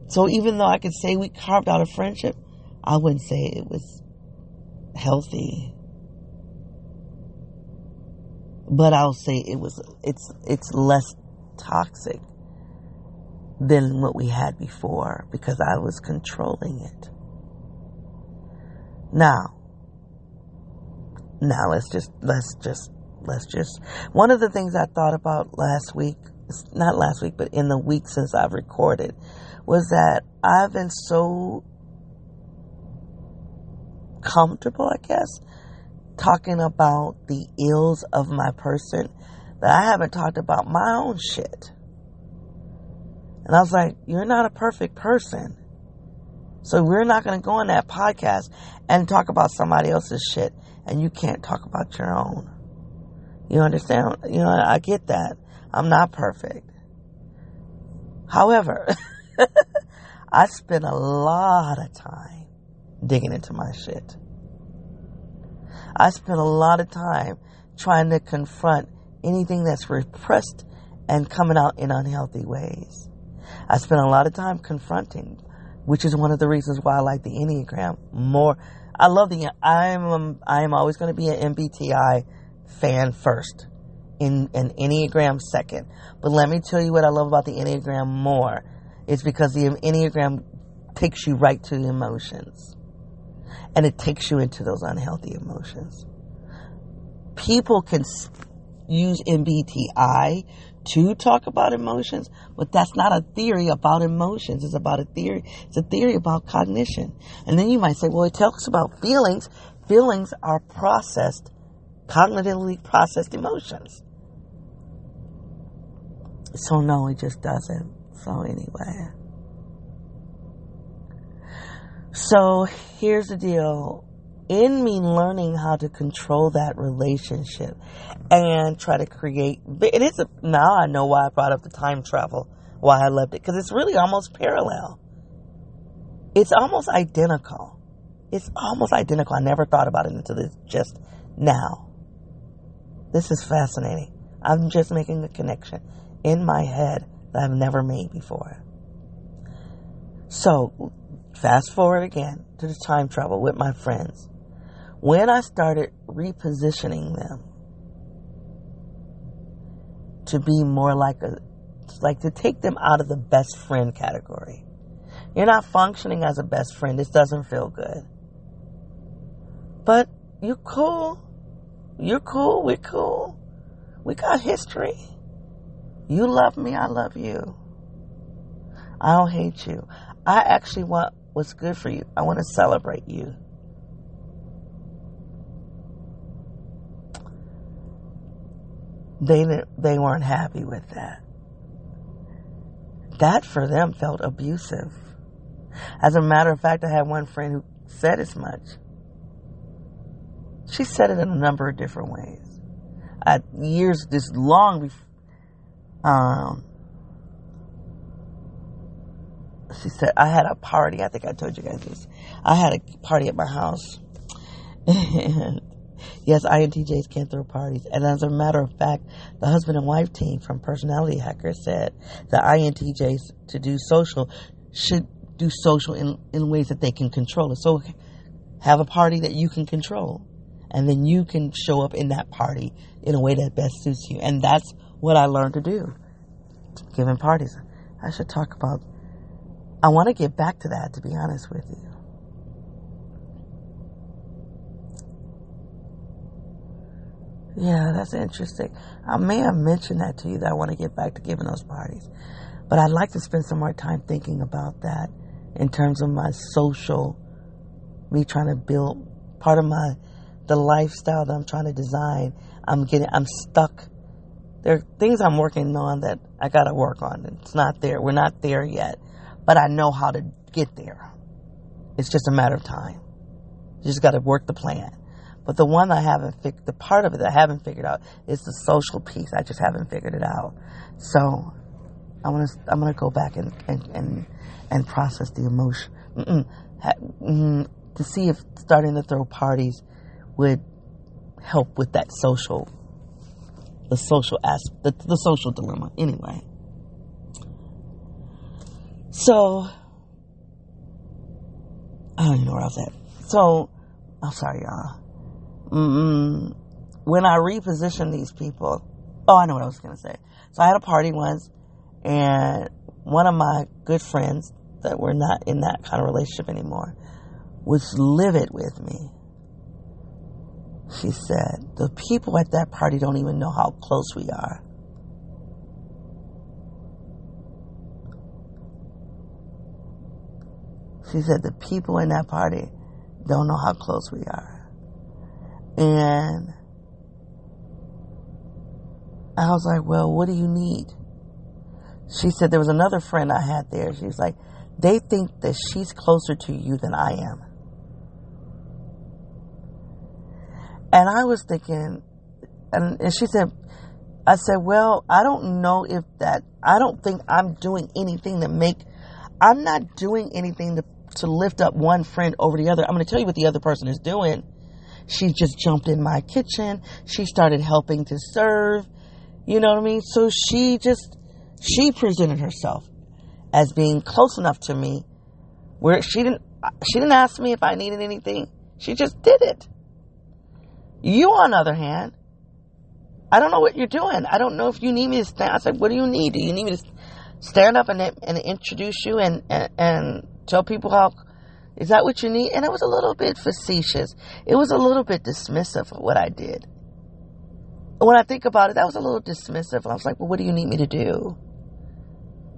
So even though I could say we carved out a friendship, I wouldn't say it was healthy. But I'll say it was it's it's less toxic than what we had before because I was controlling it. Now, now let's just let's just let's just one of the things I thought about last week not last week, but in the week since I've recorded, was that I've been so comfortable, I guess, talking about the ills of my person that I haven't talked about my own shit. And I was like, you're not a perfect person. So we're not going to go on that podcast and talk about somebody else's shit and you can't talk about your own. You understand? You know, I get that. I'm not perfect. However, I spend a lot of time digging into my shit. I spend a lot of time trying to confront anything that's repressed and coming out in unhealthy ways. I spend a lot of time confronting, which is one of the reasons why I like the Enneagram more. I love the, I'm, um, I am always going to be an MBTI fan first in an Enneagram second. But let me tell you what I love about the Enneagram more. It's because the Enneagram takes you right to the emotions. And it takes you into those unhealthy emotions. People can use MBTI to talk about emotions, but that's not a theory about emotions. It's about a theory. It's a theory about cognition. And then you might say, well, it talks about feelings. Feelings are processed, cognitively processed emotions. So no, it just doesn't. So anyway. So here's the deal. In me learning how to control that relationship and try to create, it is a, now I know why I brought up the time travel, why I loved it, because it's really almost parallel. It's almost identical. It's almost identical. I never thought about it until this just now. This is fascinating. I'm just making a connection in my head that I've never made before. So, fast forward again to the time travel with my friends. When I started repositioning them to be more like a, like to take them out of the best friend category. You're not functioning as a best friend. This doesn't feel good. But you're cool. You're cool. We're cool. We got history. You love me, I love you. I don't hate you. I actually want what's good for you. I want to celebrate you. They they weren't happy with that. That for them felt abusive. As a matter of fact, I had one friend who said as much. She said it in a number of different ways. At years this long before um, she said, I had a party. I think I told you guys this. I had a party at my house. And yes, INTJs can throw parties. And as a matter of fact, the husband and wife team from Personality Hacker said that INTJs to do social should do social in, in ways that they can control it. So have a party that you can control. And then you can show up in that party in a way that best suits you. And that's what I learned to do. Giving parties. I should talk about. I want to get back to that, to be honest with you. Yeah, that's interesting. I may have mentioned that to you that I want to get back to giving those parties. But I'd like to spend some more time thinking about that in terms of my social, me trying to build part of my, the lifestyle that I'm trying to design. I'm getting, I'm stuck there are things I'm working on that I got to work on. It's not there. We're not there yet, but I know how to get there. It's just a matter of time. You just got to work the plan. But the one I haven't figured, the part of it I haven't figured out is the social piece. I just haven't figured it out. So I'm gonna I'm gonna go back and and and, and process the emotion Mm-mm. Mm-mm. to see if starting to throw parties would help with that social the social aspect, the, the social dilemma. Anyway, so I don't even know where I was at. So I'm sorry, y'all. Mm-mm. When I reposition these people, oh, I know what I was gonna say. So I had a party once, and one of my good friends that were not in that kind of relationship anymore was livid with me she said, The people at that party don't even know how close we are. She said, The people in that party don't know how close we are. And I was like, Well, what do you need? She said, There was another friend I had there. She's like, They think that she's closer to you than I am. And I was thinking, and, and she said, I said, well, I don't know if that, I don't think I'm doing anything to make, I'm not doing anything to, to lift up one friend over the other. I'm going to tell you what the other person is doing. She just jumped in my kitchen. She started helping to serve. You know what I mean? So she just, she presented herself as being close enough to me where she didn't, she didn't ask me if I needed anything. She just did it. You, on the other hand, I don't know what you're doing. I don't know if you need me to stand. I said, what do you need? Do you need me to stand up and, and introduce you and, and, and tell people how, is that what you need? And it was a little bit facetious. It was a little bit dismissive of what I did. When I think about it, that was a little dismissive. I was like, well, what do you need me to do?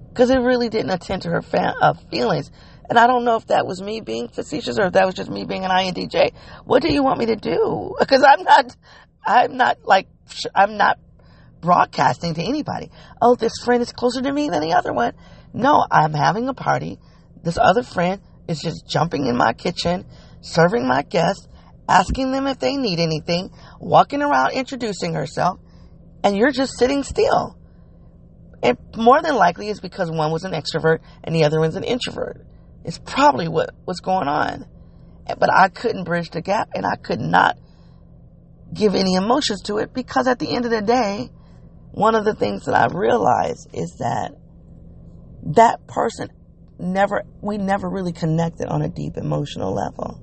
Because it really didn't attend to her fa- uh, feelings. And I don't know if that was me being facetious or if that was just me being an INTJ. What do you want me to do? Because I'm not, I'm not like, I'm not broadcasting to anybody. Oh, this friend is closer to me than the other one. No, I'm having a party. This other friend is just jumping in my kitchen, serving my guests, asking them if they need anything, walking around introducing herself, and you're just sitting still. It more than likely is because one was an extrovert and the other one's an introvert. It's probably what was going on. But I couldn't bridge the gap and I could not give any emotions to it because at the end of the day, one of the things that I realized is that that person never, we never really connected on a deep emotional level.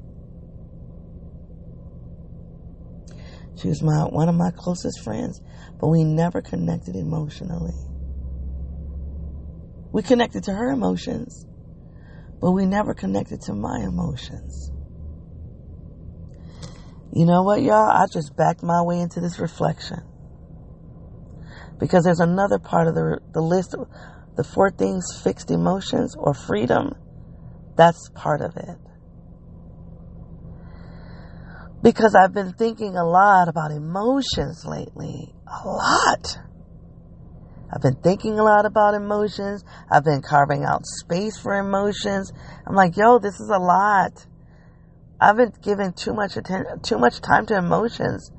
She was my, one of my closest friends, but we never connected emotionally. We connected to her emotions, but we never connected to my emotions. You know what, y'all? I just backed my way into this reflection. Because there's another part of the, the list, the four things fixed emotions or freedom. That's part of it. Because I've been thinking a lot about emotions lately. A lot. I've been thinking a lot about emotions. I've been carving out space for emotions. I'm like, yo, this is a lot. I've been giving too much attention, too much time to emotions.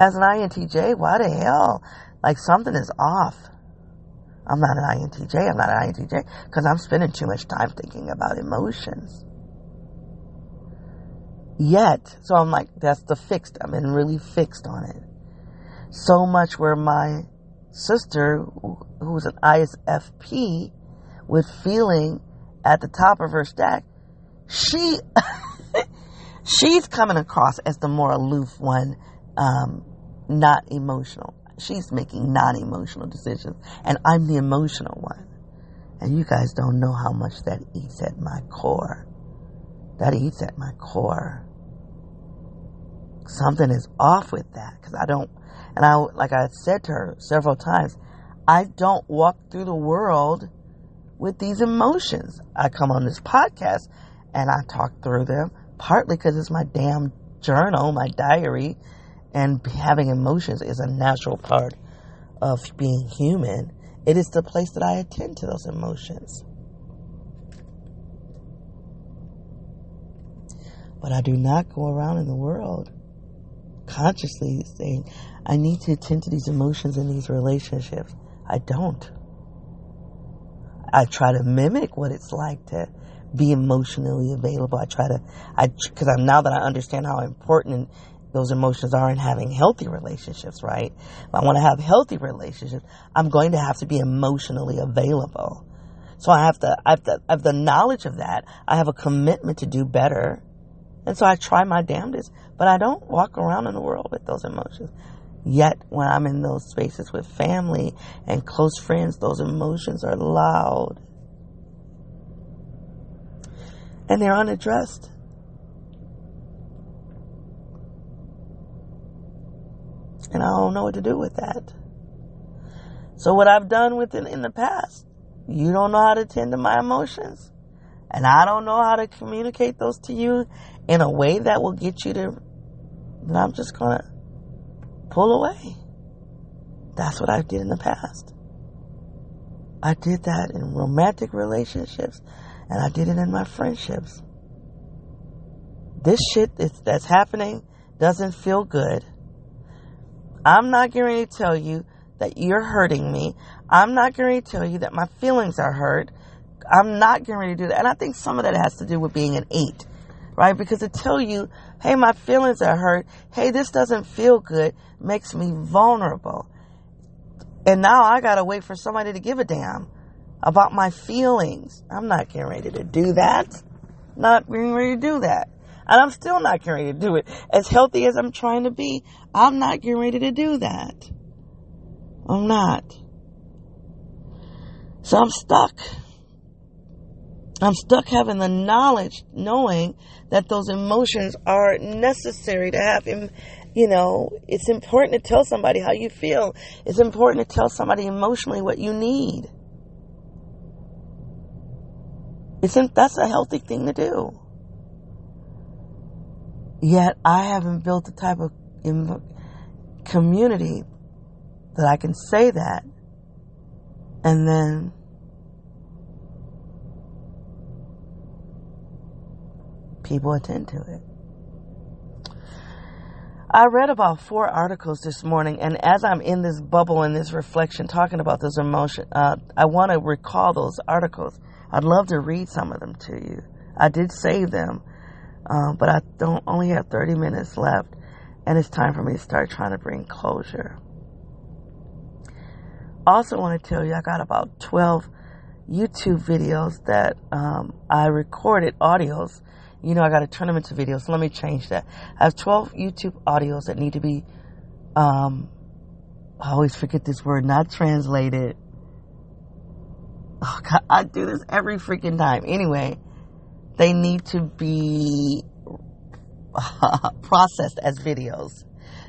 As an INTJ, why the hell? Like something is off. I'm not an INTJ. I'm not an INTJ because I'm spending too much time thinking about emotions. Yet, so I'm like, that's the fixed. I'm been really fixed on it. So much where my sister, who's an ISFP, with feeling at the top of her stack, she she's coming across as the more aloof one, um, not emotional. She's making non-emotional decisions, and I'm the emotional one. And you guys don't know how much that eats at my core. That eats at my core. Something is off with that because I don't and I, like I said to her several times, I don't walk through the world with these emotions. I come on this podcast and I talk through them, partly because it's my damn journal, my diary, and having emotions is a natural part of being human. It is the place that I attend to those emotions. But I do not go around in the world consciously saying, I need to attend to these emotions in these relationships. I don't. I try to mimic what it's like to be emotionally available. I try to, I, cause I'm now that I understand how important those emotions are in having healthy relationships, right? If I want to have healthy relationships, I'm going to have to be emotionally available. So I have to, I have to, I have the knowledge of that. I have a commitment to do better. And so I try my damnedest, but I don't walk around in the world with those emotions. Yet, when I'm in those spaces with family and close friends, those emotions are loud. And they're unaddressed. And I don't know what to do with that. So, what I've done with it in the past, you don't know how to tend to my emotions. And I don't know how to communicate those to you in a way that will get you to, I'm just going to pull away. That's what I did in the past. I did that in romantic relationships and I did it in my friendships. This shit that's happening doesn't feel good. I'm not going to tell you that you're hurting me. I'm not going to tell you that my feelings are hurt. I'm not going to do that. And I think some of that has to do with being an eight, right? Because to tell you, hey, my feelings are hurt. Hey, this doesn't feel good makes me vulnerable. And now I got to wait for somebody to give a damn about my feelings. I'm not getting ready to do that. Not getting ready to do that. And I'm still not getting ready to do it. As healthy as I'm trying to be, I'm not getting ready to do that. I'm not. So I'm stuck. I'm stuck having the knowledge, knowing that those emotions are necessary to have. You know, it's important to tell somebody how you feel. It's important to tell somebody emotionally what you need. It's that's a healthy thing to do. Yet I haven't built the type of community that I can say that and then people attend to it. I read about four articles this morning, and as I'm in this bubble and this reflection talking about those emotions, uh, I want to recall those articles. I'd love to read some of them to you. I did save them, uh, but I don't only have 30 minutes left, and it's time for me to start trying to bring closure. Also, want to tell you, I got about 12 YouTube videos that um, I recorded audios. You know, I got to turn them into videos, so let me change that. I have 12 YouTube audios that need to be, um, I always forget this word, not translated. Oh, God, I do this every freaking time. Anyway, they need to be processed as videos.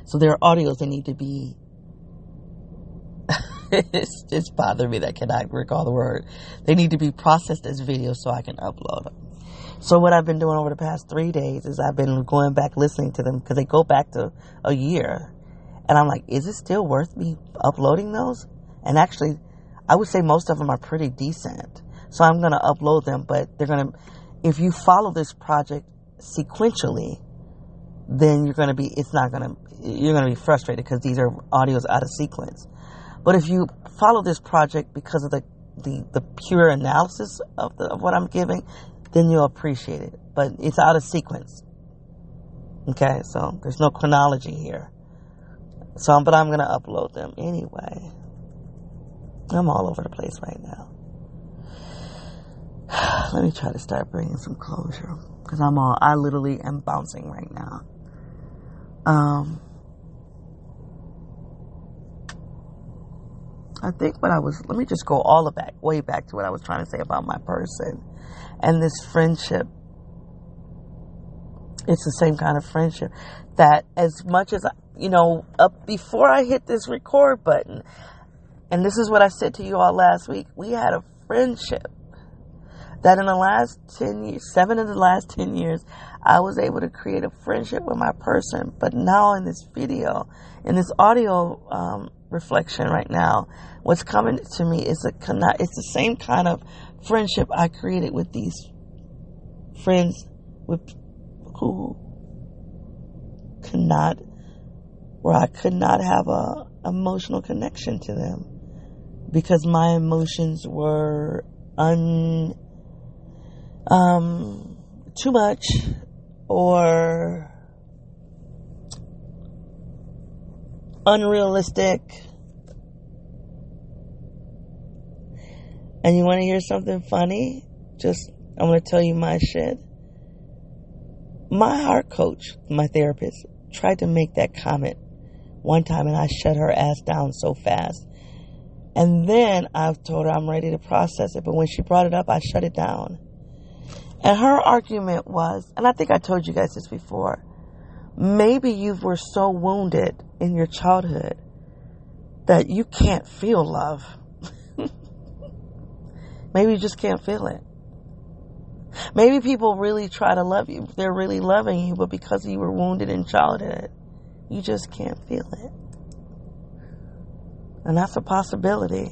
So there are audios that need to be it's just bothering me that I cannot recall the word. They need to be processed as videos so I can upload them. So what I've been doing over the past three days is I've been going back listening to them because they go back to a year. And I'm like, is it still worth me uploading those? And actually, I would say most of them are pretty decent. So I'm going to upload them, but they're to, if you follow this project sequentially, then you're going to be, it's not to, you're to be frustrated because these are audios out of sequence. But if you follow this project because of the, the, the pure analysis of, the, of what I'm giving, then you'll appreciate it. But it's out of sequence. Okay, so there's no chronology here. So, but I'm to upload them anyway. I'm all over the place right now. Let me try to start bringing some closure because I'm all, I literally am bouncing right now. Um, I think what I was, let me just go all the back, way back to what I was trying to say about my person and this friendship. It's the same kind of friendship that as much as, I, you know, up before I hit this record button, and this is what I said to you all last week, we had a friendship that in the last 10 years, seven of the last 10 years, I was able to create a friendship with my person. But now in this video, in this audio um, reflection right now, what's coming to me is a it's the same kind of friendship I created with these friends with who cannot where I could not have a emotional connection to them because my emotions were un um too much or unrealistic. And you want to hear something funny? Just, I'm going to tell you my shit. My heart coach, my therapist, tried to make that comment one time and I shut her ass down so fast. And then I've told her I'm ready to process it. But when she brought it up, I shut it down. And her argument was, and I think I told you guys this before, maybe you were so wounded in your childhood that you can't feel love. Maybe you just can't feel it. Maybe people really try to love you. They're really loving you, but because you were wounded in childhood, you just can't feel it. And that's a possibility.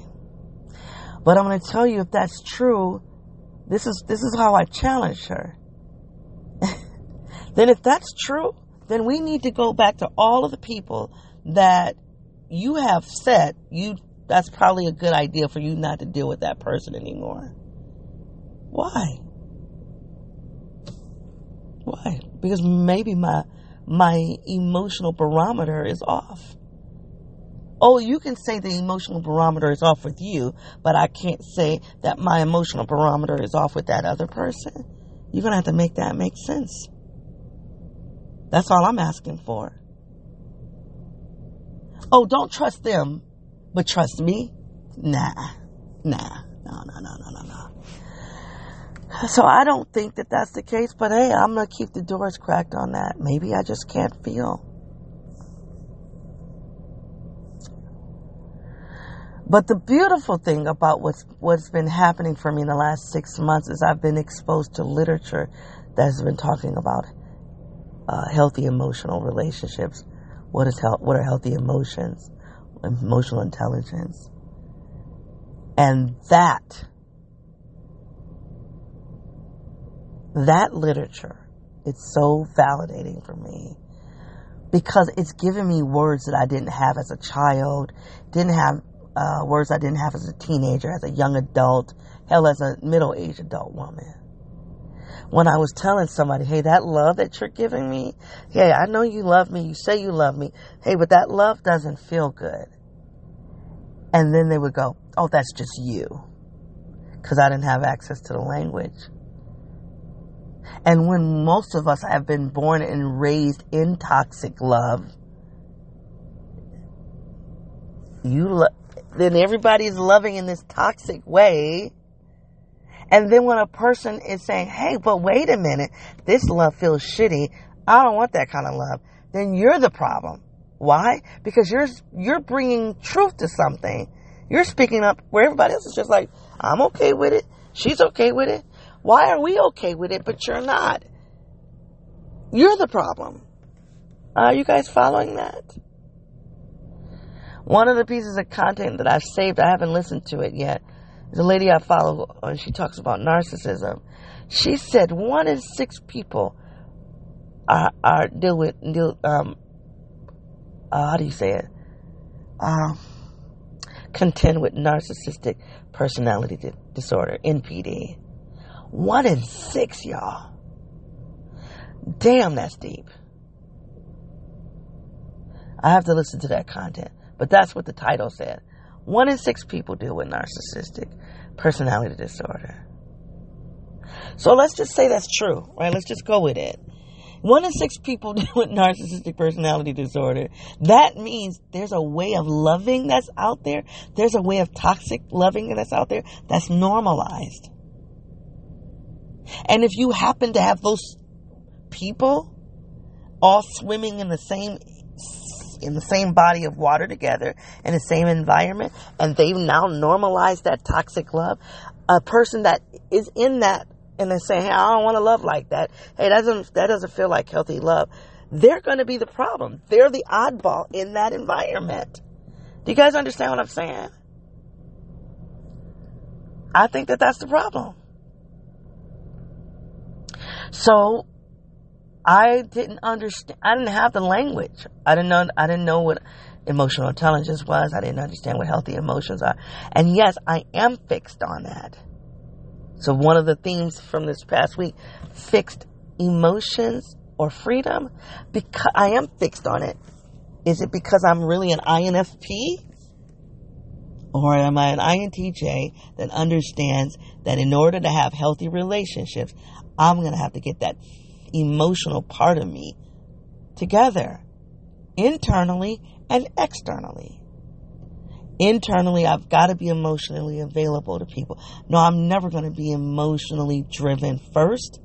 But I'm going to tell you if that's true, this is this is how I challenge her. then if that's true, then we need to go back to all of the people that you have said you that's probably a good idea for you not to deal with that person anymore. Why? Why? Because maybe my my emotional barometer is off. Oh, you can say the emotional barometer is off with you, but I can't say that my emotional barometer is off with that other person. You're going to have to make that make sense. That's all I'm asking for. Oh, don't trust them, but trust me? Nah. Nah. No, no, no, no, no, no. So I don't think that that's the case, but hey, I'm to keep the doors cracked on that. Maybe I just can't feel. But the beautiful thing about what's what's been happening for me in the last six months is I've been exposed to literature that's been talking about uh, healthy emotional relationships. What is health? What are healthy emotions? Emotional intelligence, and that that literature, it's so validating for me because it's given me words that I didn't have as a child, didn't have uh, words I didn't have as a teenager, as a young adult, hell, as a middle aged adult woman. When I was telling somebody, hey, that love that you're giving me, hey, I know you love me, you say you love me, hey, but that love doesn't feel good. And then they would go, oh, that's just you. Because I didn't have access to the language. And when most of us have been born and raised in toxic love, you lo- then everybody's loving in this toxic way. And then when a person is saying, "Hey, but wait a minute, this love feels shitty. I don't want that kind of love." Then you're the problem. Why? Because you're you're bringing truth to something. You're speaking up where everybody else is just like, "I'm okay with it. She's okay with it." Why are we okay with it, but you're not? You're the problem. Are you guys following that? One of the pieces of content that I've saved, I haven't listened to it yet. A lady I follow, and she talks about narcissism. She said one in six people are, are deal with deal um uh, how do you say it? Um, contend with narcissistic personality disorder (NPD). One in six, y'all. Damn, that's deep. I have to listen to that content. But that's what the title said. One in six people deal with narcissistic personality disorder. So let's just say that's true, right? Let's just go with it. One in six people deal with narcissistic personality disorder. That means there's a way of loving that's out there. There's a way of toxic loving that's out there that's normalized. And if you happen to have those people all swimming in the same in the same body of water together in the same environment and they've now normalized that toxic love. A person that is in that and they say, hey i don't want to love like that. Hey that doesn't that doesn't feel like healthy love. They're going to be the problem. They're the oddball in that environment. Do you guys understand what i'm saying? I think that that's the problem. So I didn't understand. I didn't have the language. I didn't know. I didn't know what emotional intelligence was. I didn't understand what healthy emotions are. And yes, I am fixed on that. So one of the themes from this past week, fixed emotions or freedom, because I am fixed on it. Is it because I'm really an INFP? Or am I an INTJ that understands that in order to have healthy relationships, I'm going to have to get that emotional part of me together, internally and externally. Internally, I've got to be emotionally available to people. No, I'm never going to be emotionally driven first.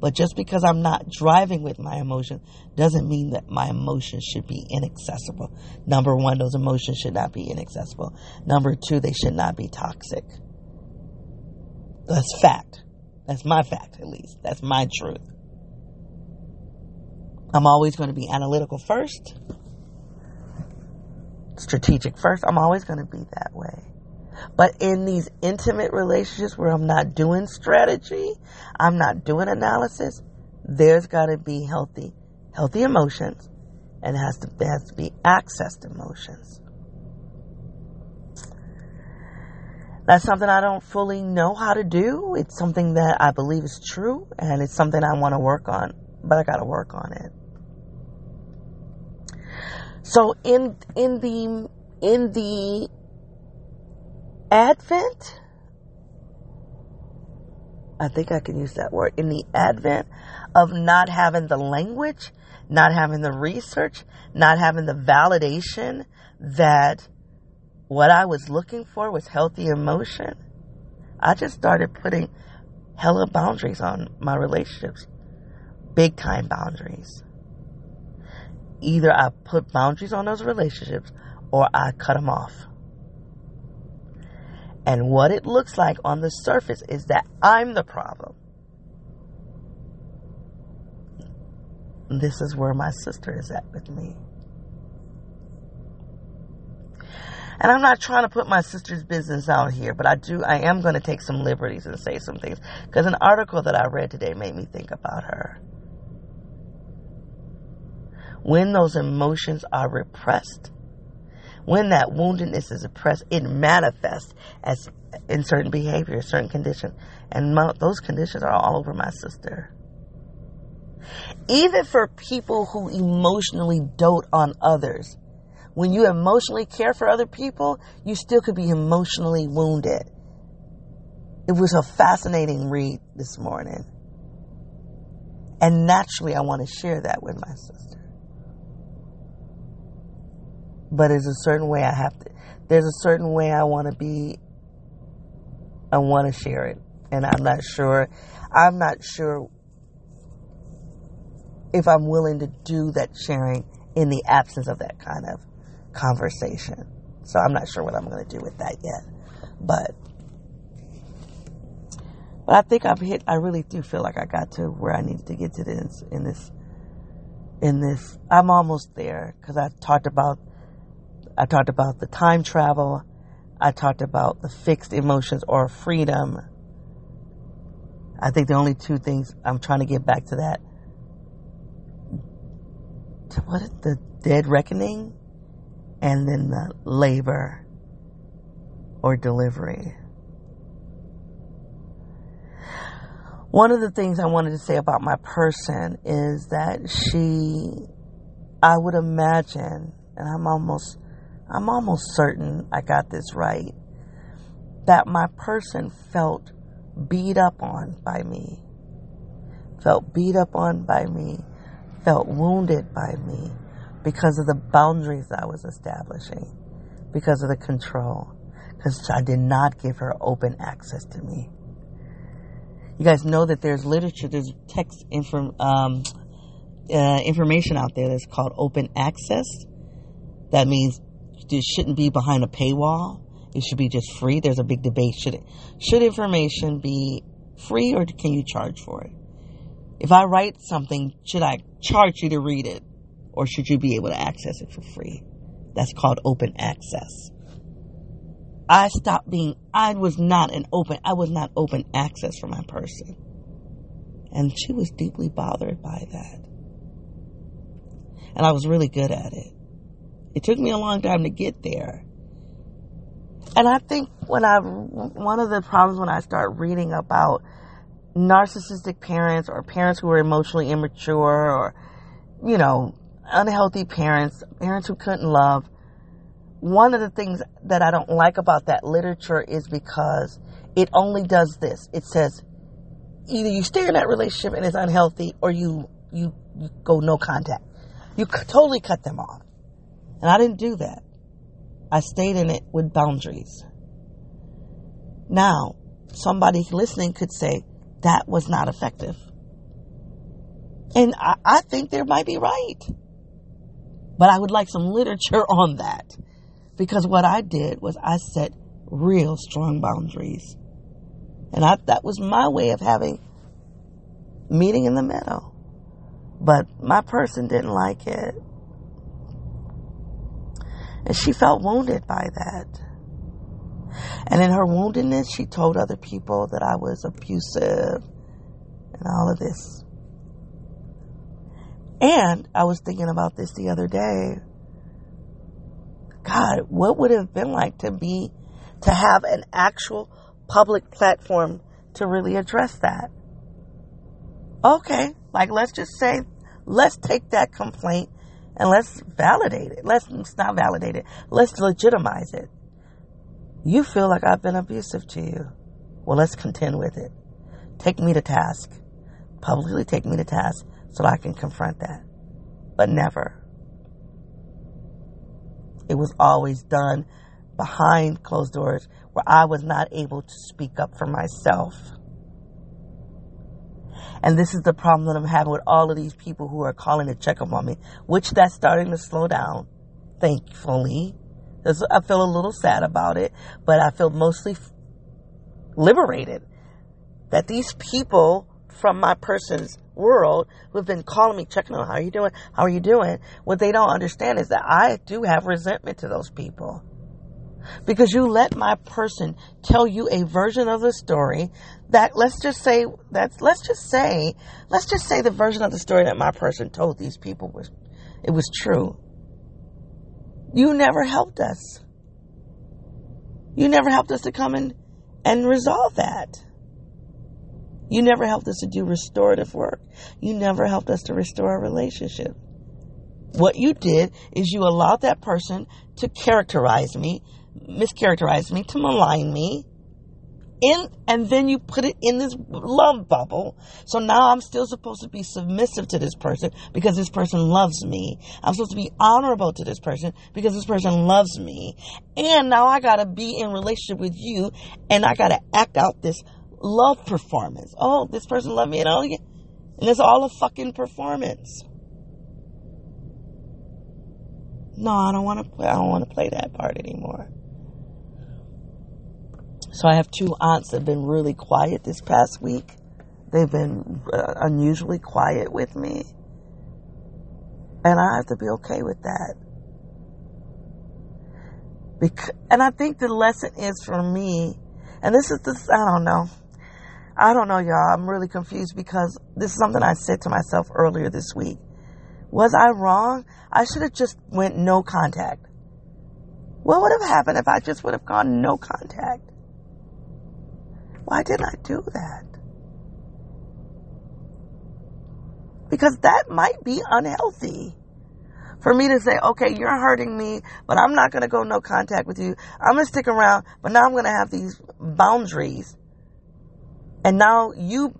But just because I'm not driving with my emotion doesn't mean that my emotions should be inaccessible. Number one, those emotions should not be inaccessible. Number two, they should not be toxic. That's fact. That's my fact, at least. That's my truth. I'm always going to be analytical first, strategic first. I'm always going to be that way. But in these intimate relationships where I'm not doing strategy, I'm not doing analysis, there's got to be healthy, healthy emotions, and it has to, it has to be accessed emotions. That's something I don't fully know how to do. It's something that I believe is true, and it's something I want to work on, but I got to work on it. So in in the in the advent, I think I can use that word in the advent of not having the language, not having the research, not having the validation that what I was looking for was healthy emotion, I just started putting hella boundaries on my relationships. Big time boundaries. Either I put boundaries on those relationships or I cut them off. And what it looks like on the surface is that I'm the problem. This is where my sister is at with me. And I'm not trying to put my sister's business out here, but I do, I am going to take some liberties and say some things. Because an article that I read today made me think about her. When those emotions are repressed, when that woundedness is oppressed, it manifests as in certain behavior, certain conditions. And my, those conditions are all over my sister. Even for people who emotionally dote on others, when you emotionally care for other people, you still could be emotionally wounded. It was a fascinating read this morning. And naturally, I want to share that with my sister. But there's a certain way I have to, there's a certain way I want to be, I want to share it. And I'm not sure, I'm not sure if I'm willing to do that sharing in the absence of that kind of conversation. So I'm not sure what I'm going to do with that yet. But but I think I've hit I really do feel like I got to where I needed to get to this in this in this I'm almost there cuz I talked about I talked about the time travel. I talked about the fixed emotions or freedom. I think the only two things I'm trying to get back to that. What the dead reckoning? and then the labor or delivery. One of the things I wanted to say about my person is that she, I would imagine, and I'm almost, I'm almost certain I got this right, that my person felt beat up on by me, felt beat up on by me, felt wounded by me because of the boundaries I was establishing, because of the control, because I did not give her open access to me. You guys know that there's literature, there's text inform, um, uh, information out there that's called open access. That means it shouldn't be behind a paywall. It should be just free. There's a big debate. Should it, should information be free or can you charge for it? If I write something, should I charge you to read it? or should you be able to access it for free? That's called open access. I stopped being, I was not an open, I was not open access for my person. And she was deeply bothered by that. And I was really good at it. It took me a long time to get there. And I think when I, one of the problems when I start reading about narcissistic parents or parents who are emotionally immature or, you know, unhealthy parents, parents who couldn't love. One of the things that I don't like about that literature is because it only does this. It says either you stay in that relationship and it's unhealthy or you, you, you go no contact. You totally cut them off. And I didn't do that. I stayed in it with boundaries. Now, somebody listening could say that was not effective. And I, I think they might be right. But I would like some literature on that. Because what I did was I set real strong boundaries. And I, that was my way of having meeting in the middle. But my person didn't like it. And she felt wounded by that. And in her woundedness, she told other people that I was abusive and all of this. And I was thinking about this the other day. God, what would it have been like to be, to have an actual public platform to really address that? Okay, like let's just say, let's take that complaint and let's validate it. Let's not validate it. Let's legitimize it. You feel like I've been abusive to you. Well, let's contend with it. Take me to task. Publicly take me to task so I can confront that. But never. It was always done behind closed doors where I was not able to speak up for myself. And this is the problem that I'm having with all of these people who are calling to check up on me, which that's starting to slow down, thankfully. I feel a little sad about it, but I feel mostly liberated that these people from my person's world who have been calling me, checking on how are you doing, how are you doing, what they don't understand is that I do have resentment to those people. Because you let my person tell you a version of the story that let's just say that let's just say let's just say the version of the story that my person told these people was it was true. You never helped us. You never helped us to come in and resolve that. You never helped us to do restorative work. You never helped us to restore our relationship. What you did is you allowed that person to characterize me, mischaracterize me, to malign me, in and then you put it in this love bubble. So now I'm still supposed to be submissive to this person because this person loves me. I'm supposed to be honorable to this person because this person loves me. And now I gotta be in relationship with you and I gotta act out this love performance. Oh, this person loved me and all and it's all a fucking performance. No, I don't want to. I don't want to play that part anymore. So I have two aunts that have been really quiet this past week. They've been uh, unusually quiet with me. And I have to be okay with that. Because, and I think the lesson is for me, and this is this, I don't know. I don't know, y'all. I'm really confused because this is something I said to myself earlier this week. Was I wrong? I should have just went no contact. What would have happened if I just would have gone no contact? Why did I do that? Because that might be unhealthy. For me to say, okay, you're hurting me, but I'm not going to go no contact with you. I'm going to stick around, but now I'm going to have these boundaries. And now you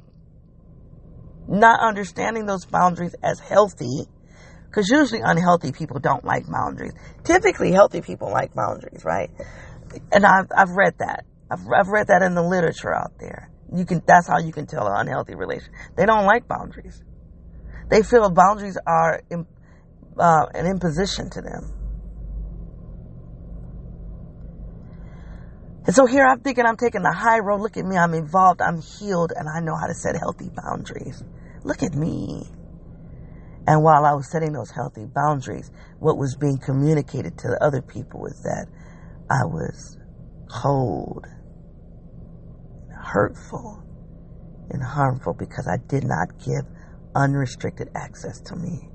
not understanding those boundaries as healthy, because usually unhealthy people don't like boundaries. Typically, healthy people like boundaries, right? And I've, I've read that. I've, I've read that in the literature out there. You can, that's how you can tell an unhealthy relation. They don't like boundaries. They feel boundaries are uh, an imposition to them. And so here I'm thinking I'm taking the high road. Look at me. I'm involved. I'm healed and I know how to set healthy boundaries. Look at me. And while I was setting those healthy boundaries, what was being communicated to the other people was that I was cold hurtful and harmful because I did not give unrestricted access to me.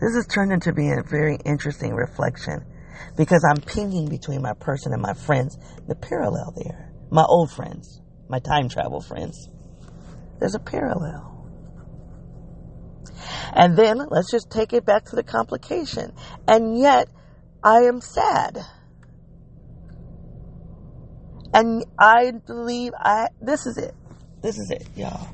This has turned into being a very interesting reflection because I'm pinging between my person and my friends, the parallel there. My old friends, my time travel friends. There's a parallel. And then let's just take it back to the complication. And yet, I am sad. And I believe I, this is it. This is it, y'all.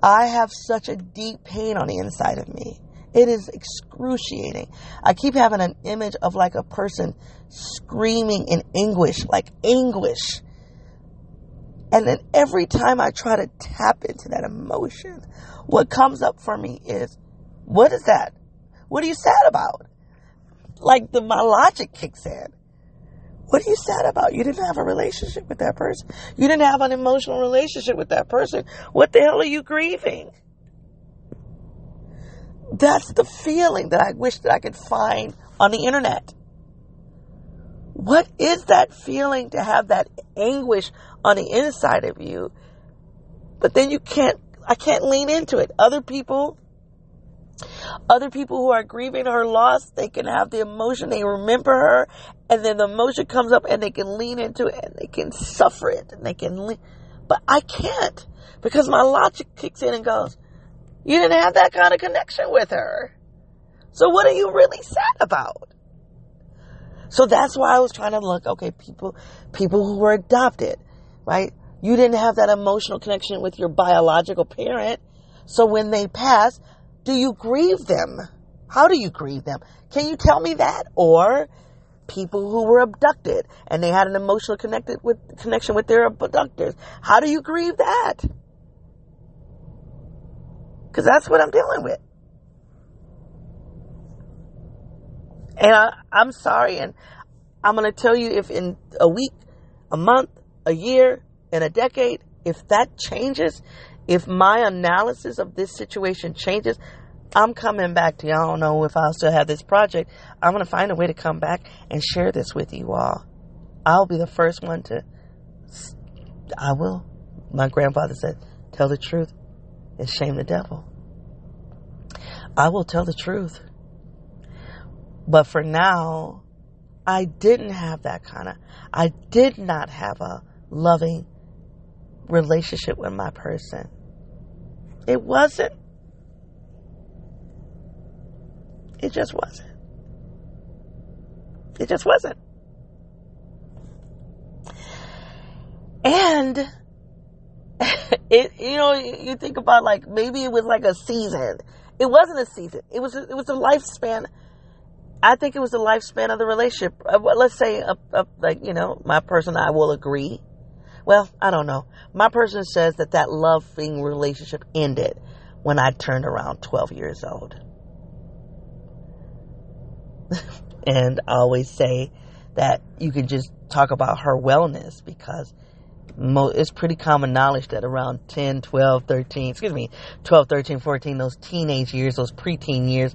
I have such a deep pain on the inside of me. It is excruciating. I keep having an image of like a person screaming in anguish, like anguish. And then every time I try to tap into that emotion, what comes up for me is, what is that? What are you sad about? Like the my logic kicks in. What are you sad about? You didn't have a relationship with that person. You didn't have an emotional relationship with that person. What the hell are you grieving? That's the feeling that I wish that I could find on the internet. What is that feeling to have that anguish on the inside of you? But then you can't, I can't lean into it. Other people, other people who are grieving her loss, they can have the emotion, they remember her, and then the emotion comes up and they can lean into it and they can suffer it and they can, lean. but I can't because my logic kicks in and goes, you didn't have that kind of connection with her. So what are you really sad about? So that's why I was trying to look, okay, people, people who were adopted, right? You didn't have that emotional connection with your biological parent. So when they pass, do you grieve them? How do you grieve them? Can you tell me that? Or people who were abducted and they had an emotional connected with connection with their abductors. How do you grieve that? Because that's what I'm dealing with. And I, I'm sorry, and I'm going to tell you if in a week, a month, a year, in a decade, if that changes, if my analysis of this situation changes, I'm coming back to you. I don't know if I'll still have this project. I'm going to find a way to come back and share this with you all. I'll be the first one to, I will. My grandfather said, tell the truth and shame the devil. I will tell the truth. But for now, I didn't have that kind of, I did not have a loving relationship with my person. It wasn't. It just wasn't. It just wasn't. And it, you know, you think about like maybe it was like a season. It wasn't a season. It was it was a lifespan. I think it was the lifespan of the relationship. Uh, let's say, a, a, like you know, my person I will agree. Well, I don't know. My person says that that loving relationship ended when I turned around 12 years old. and I always say that you can just talk about her wellness because it's pretty common knowledge that around 10, 12, 13, excuse me, 12, 13, 14, those teenage years, those preteen years,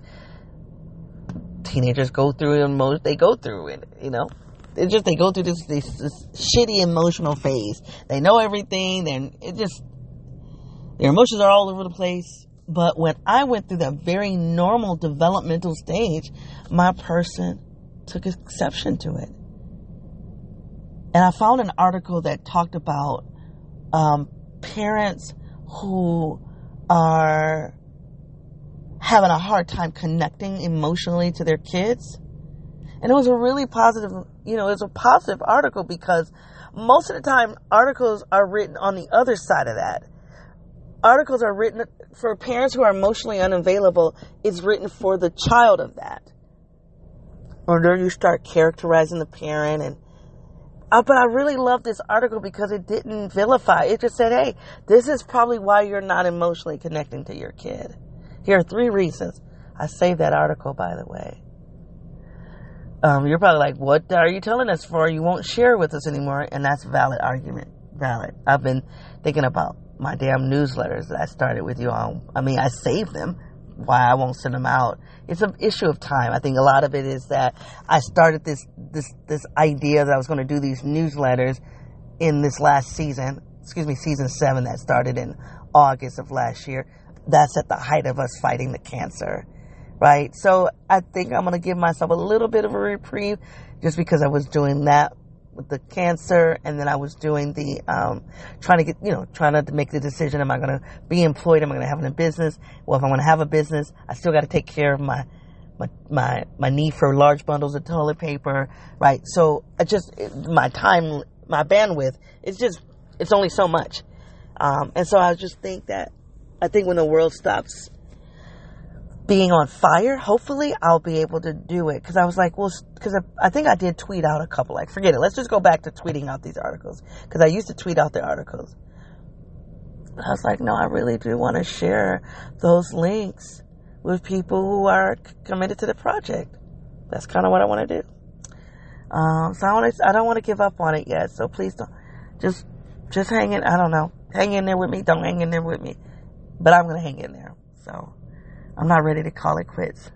teenagers go through and most they go through it, you know. It's just they go through this, this, this shitty emotional phase. They know everything, then it just their emotions are all over the place. But when I went through that very normal developmental stage, my person took exception to it. And I found an article that talked about um, parents who are having a hard time connecting emotionally to their kids. And it was a really positive, you know, it was a positive article because most of the time articles are written on the other side of that. Articles are written for parents who are emotionally unavailable, it's written for the child of that. Or then you start characterizing the parent and uh, but I really love this article because it didn't vilify. It just said, hey, this is probably why you're not emotionally connecting to your kid. Here are three reasons. I saved that article, by the way. Um, you're probably like, what are you telling us for? You won't share with us anymore. And that's valid argument. Valid. I've been thinking about my damn newsletters that I started with you on. I mean, I saved them. Why I won't send them out. It's an issue of time. I think a lot of it is that I started this, this, this idea that I was going to do these newsletters in this last season. Excuse me, season seven that started in August of last year. That's at the height of us fighting the cancer right? So I think I'm going to give myself a little bit of a reprieve just because I was doing that with the cancer and then I was doing the, um, trying to get, you know, trying to make the decision. Am I going to be employed? Am I going to have a business? Well, if I'm going to have a business, I still got to take care of my, my, my, my need for large bundles of toilet paper, right? So I just, my time, my bandwidth, it's just, it's only so much. Um, and so I just think that, I think when the world stops being on fire, hopefully I'll be able to do it. Because I was like, well, because I, I, think I did tweet out a couple. Like, forget it. Let's just go back to tweeting out these articles. Because I used to tweet out the articles. I was like, no, I really do want to share those links with people who are committed to the project. That's kind of what I want to do. Um, so I want to, I don't want to give up on it yet. So please don't, just, just hang in. I don't know, hang in there with me. Don't hang in there with me, but I'm gonna hang in there. So I'm not ready to call it quits.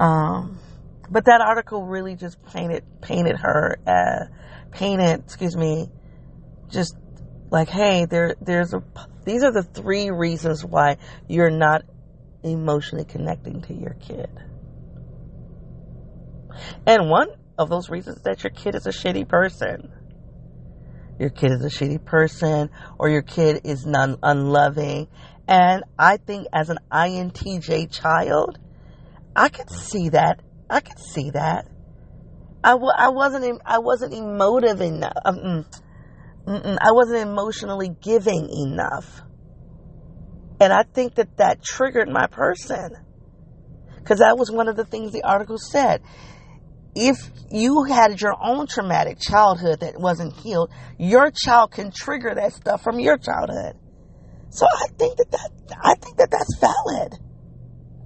Um, but that article really just painted painted her, uh, painted, excuse me, just like, hey, there, there's a. These are the three reasons why you're not emotionally connecting to your kid. And one of those reasons that your kid is a shitty person. Your kid is a shitty person, or your kid is non unloving. And I think as an INTJ child, I could see that. I could see that. I w- I wasn't I wasn't emotive enough. Um, mm, I wasn't emotionally giving enough. And I think that that triggered my person. Because that was one of the things the article said if you had your own traumatic childhood that wasn't healed, your child can trigger that stuff from your childhood. So I think that, that I think that that's valid.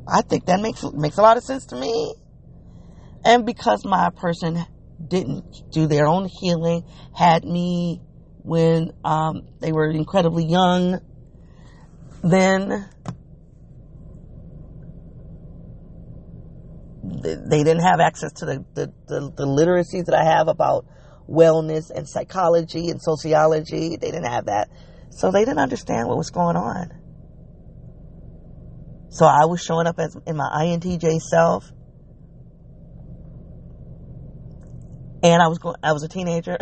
I think that makes makes a lot of sense to me. And because my person didn't do their own healing, had me when um, they were incredibly young, then they didn't have access to the, the, the, the literacies that I have about wellness and psychology and sociology. They didn't have that. So they didn't understand what was going on. So I was showing up as in my INTJ self. And I was going I was a teenager.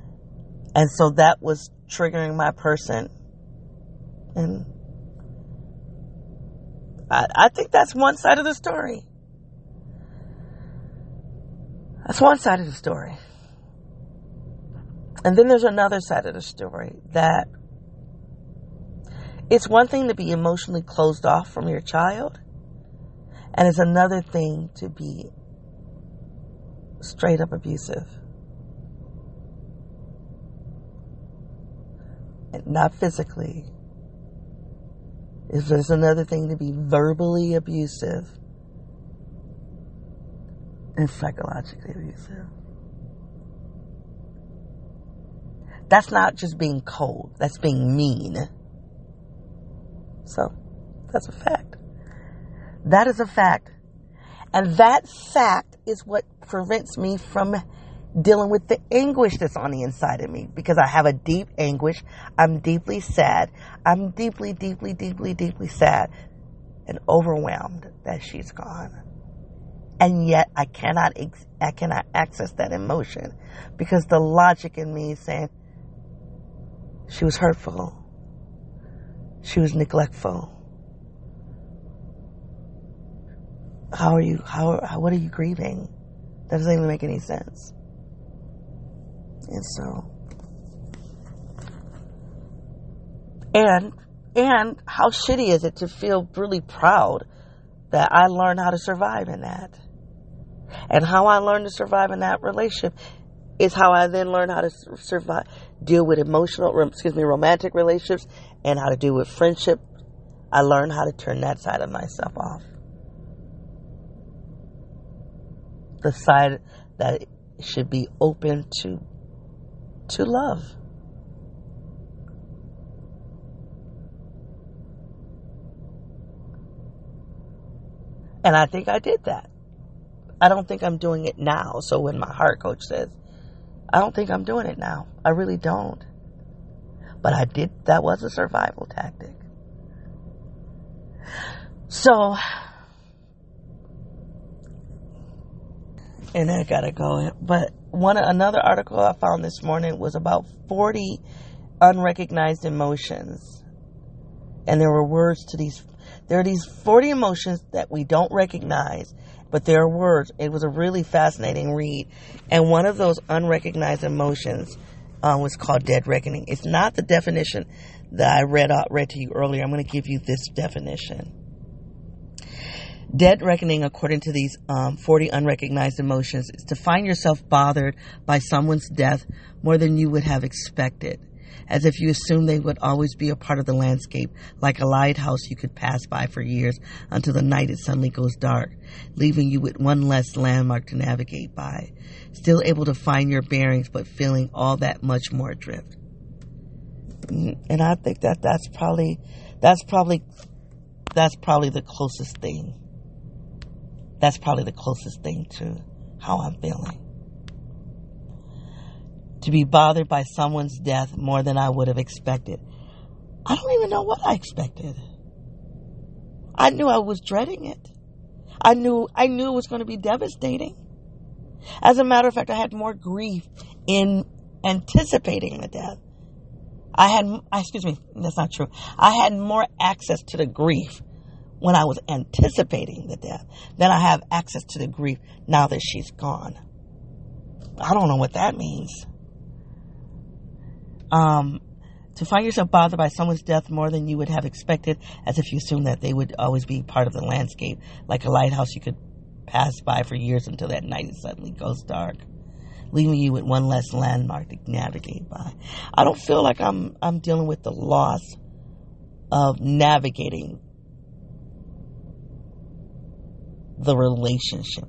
and so that was triggering my person. And I, I think that's one side of the story. That's one side of the story. And then there's another side of the story that it's one thing to be emotionally closed off from your child, and it's another thing to be straight up abusive. Not physically. If there's another thing to be verbally abusive and psychologically abusive. That's not just being cold, that's being mean. So, that's a fact. That is a fact. And that fact is what prevents me from dealing with the anguish that's on the inside of me because I have a deep anguish. I'm deeply sad. I'm deeply, deeply, deeply, deeply sad and overwhelmed that she's gone and yet I cannot I cannot access that emotion because the logic in me is saying she was hurtful, she was neglectful. How are you? How, how what are you grieving? That doesn't even make any sense. And so, and and how shitty is it to feel really proud that I learned how to survive in that? And how I learned to survive in that relationship is how I then learn how to survive, deal with emotional, excuse me, romantic relationships and how to deal with friendship. I learned how to turn that side of myself off. The side that should be open to, to love. And I think I did that. I don't think I'm doing it now. So when my heart coach says, I don't think I'm doing it now. I really don't. But I did, that was a survival tactic. So, and I gotta go. But one, another article I found this morning was about 40 unrecognized emotions. And there were words to these, there are these 40 emotions that we don't recognize but there are words. It was a really fascinating read. And one of those unrecognized emotions uh, was called dead reckoning. It's not the definition that I read out, read to you earlier. I'm going to give you this definition. Dead reckoning, according to these um, 40 unrecognized emotions, is to find yourself bothered by someone's death more than you would have expected. As if you assumed they would always be a part of the landscape, like a lighthouse you could pass by for years until the night it suddenly goes dark, leaving you with one less landmark to navigate by, still able to find your bearings but feeling all that much more adrift. Mm, and I think that that's probably, that's probably, that's probably the closest thing. That's probably the closest thing to how I'm feeling to be bothered by someone's death more than I would have expected. I don't even know what I expected. I knew I was dreading it. I knew I knew it was going to be devastating. As a matter of fact, I had more grief in anticipating the death. I had, excuse me, that's not true. I had more access to the grief when I was anticipating the death than I have access to the grief now that she's gone. I don't know what that means. Um, to find yourself bothered by someone's death more than you would have expected, as if you assumed that they would always be part of the landscape, like a lighthouse you could pass by for years until that night it suddenly goes dark, leaving you with one less landmark to navigate by. I don't feel like I'm I'm dealing with the loss of navigating the relationship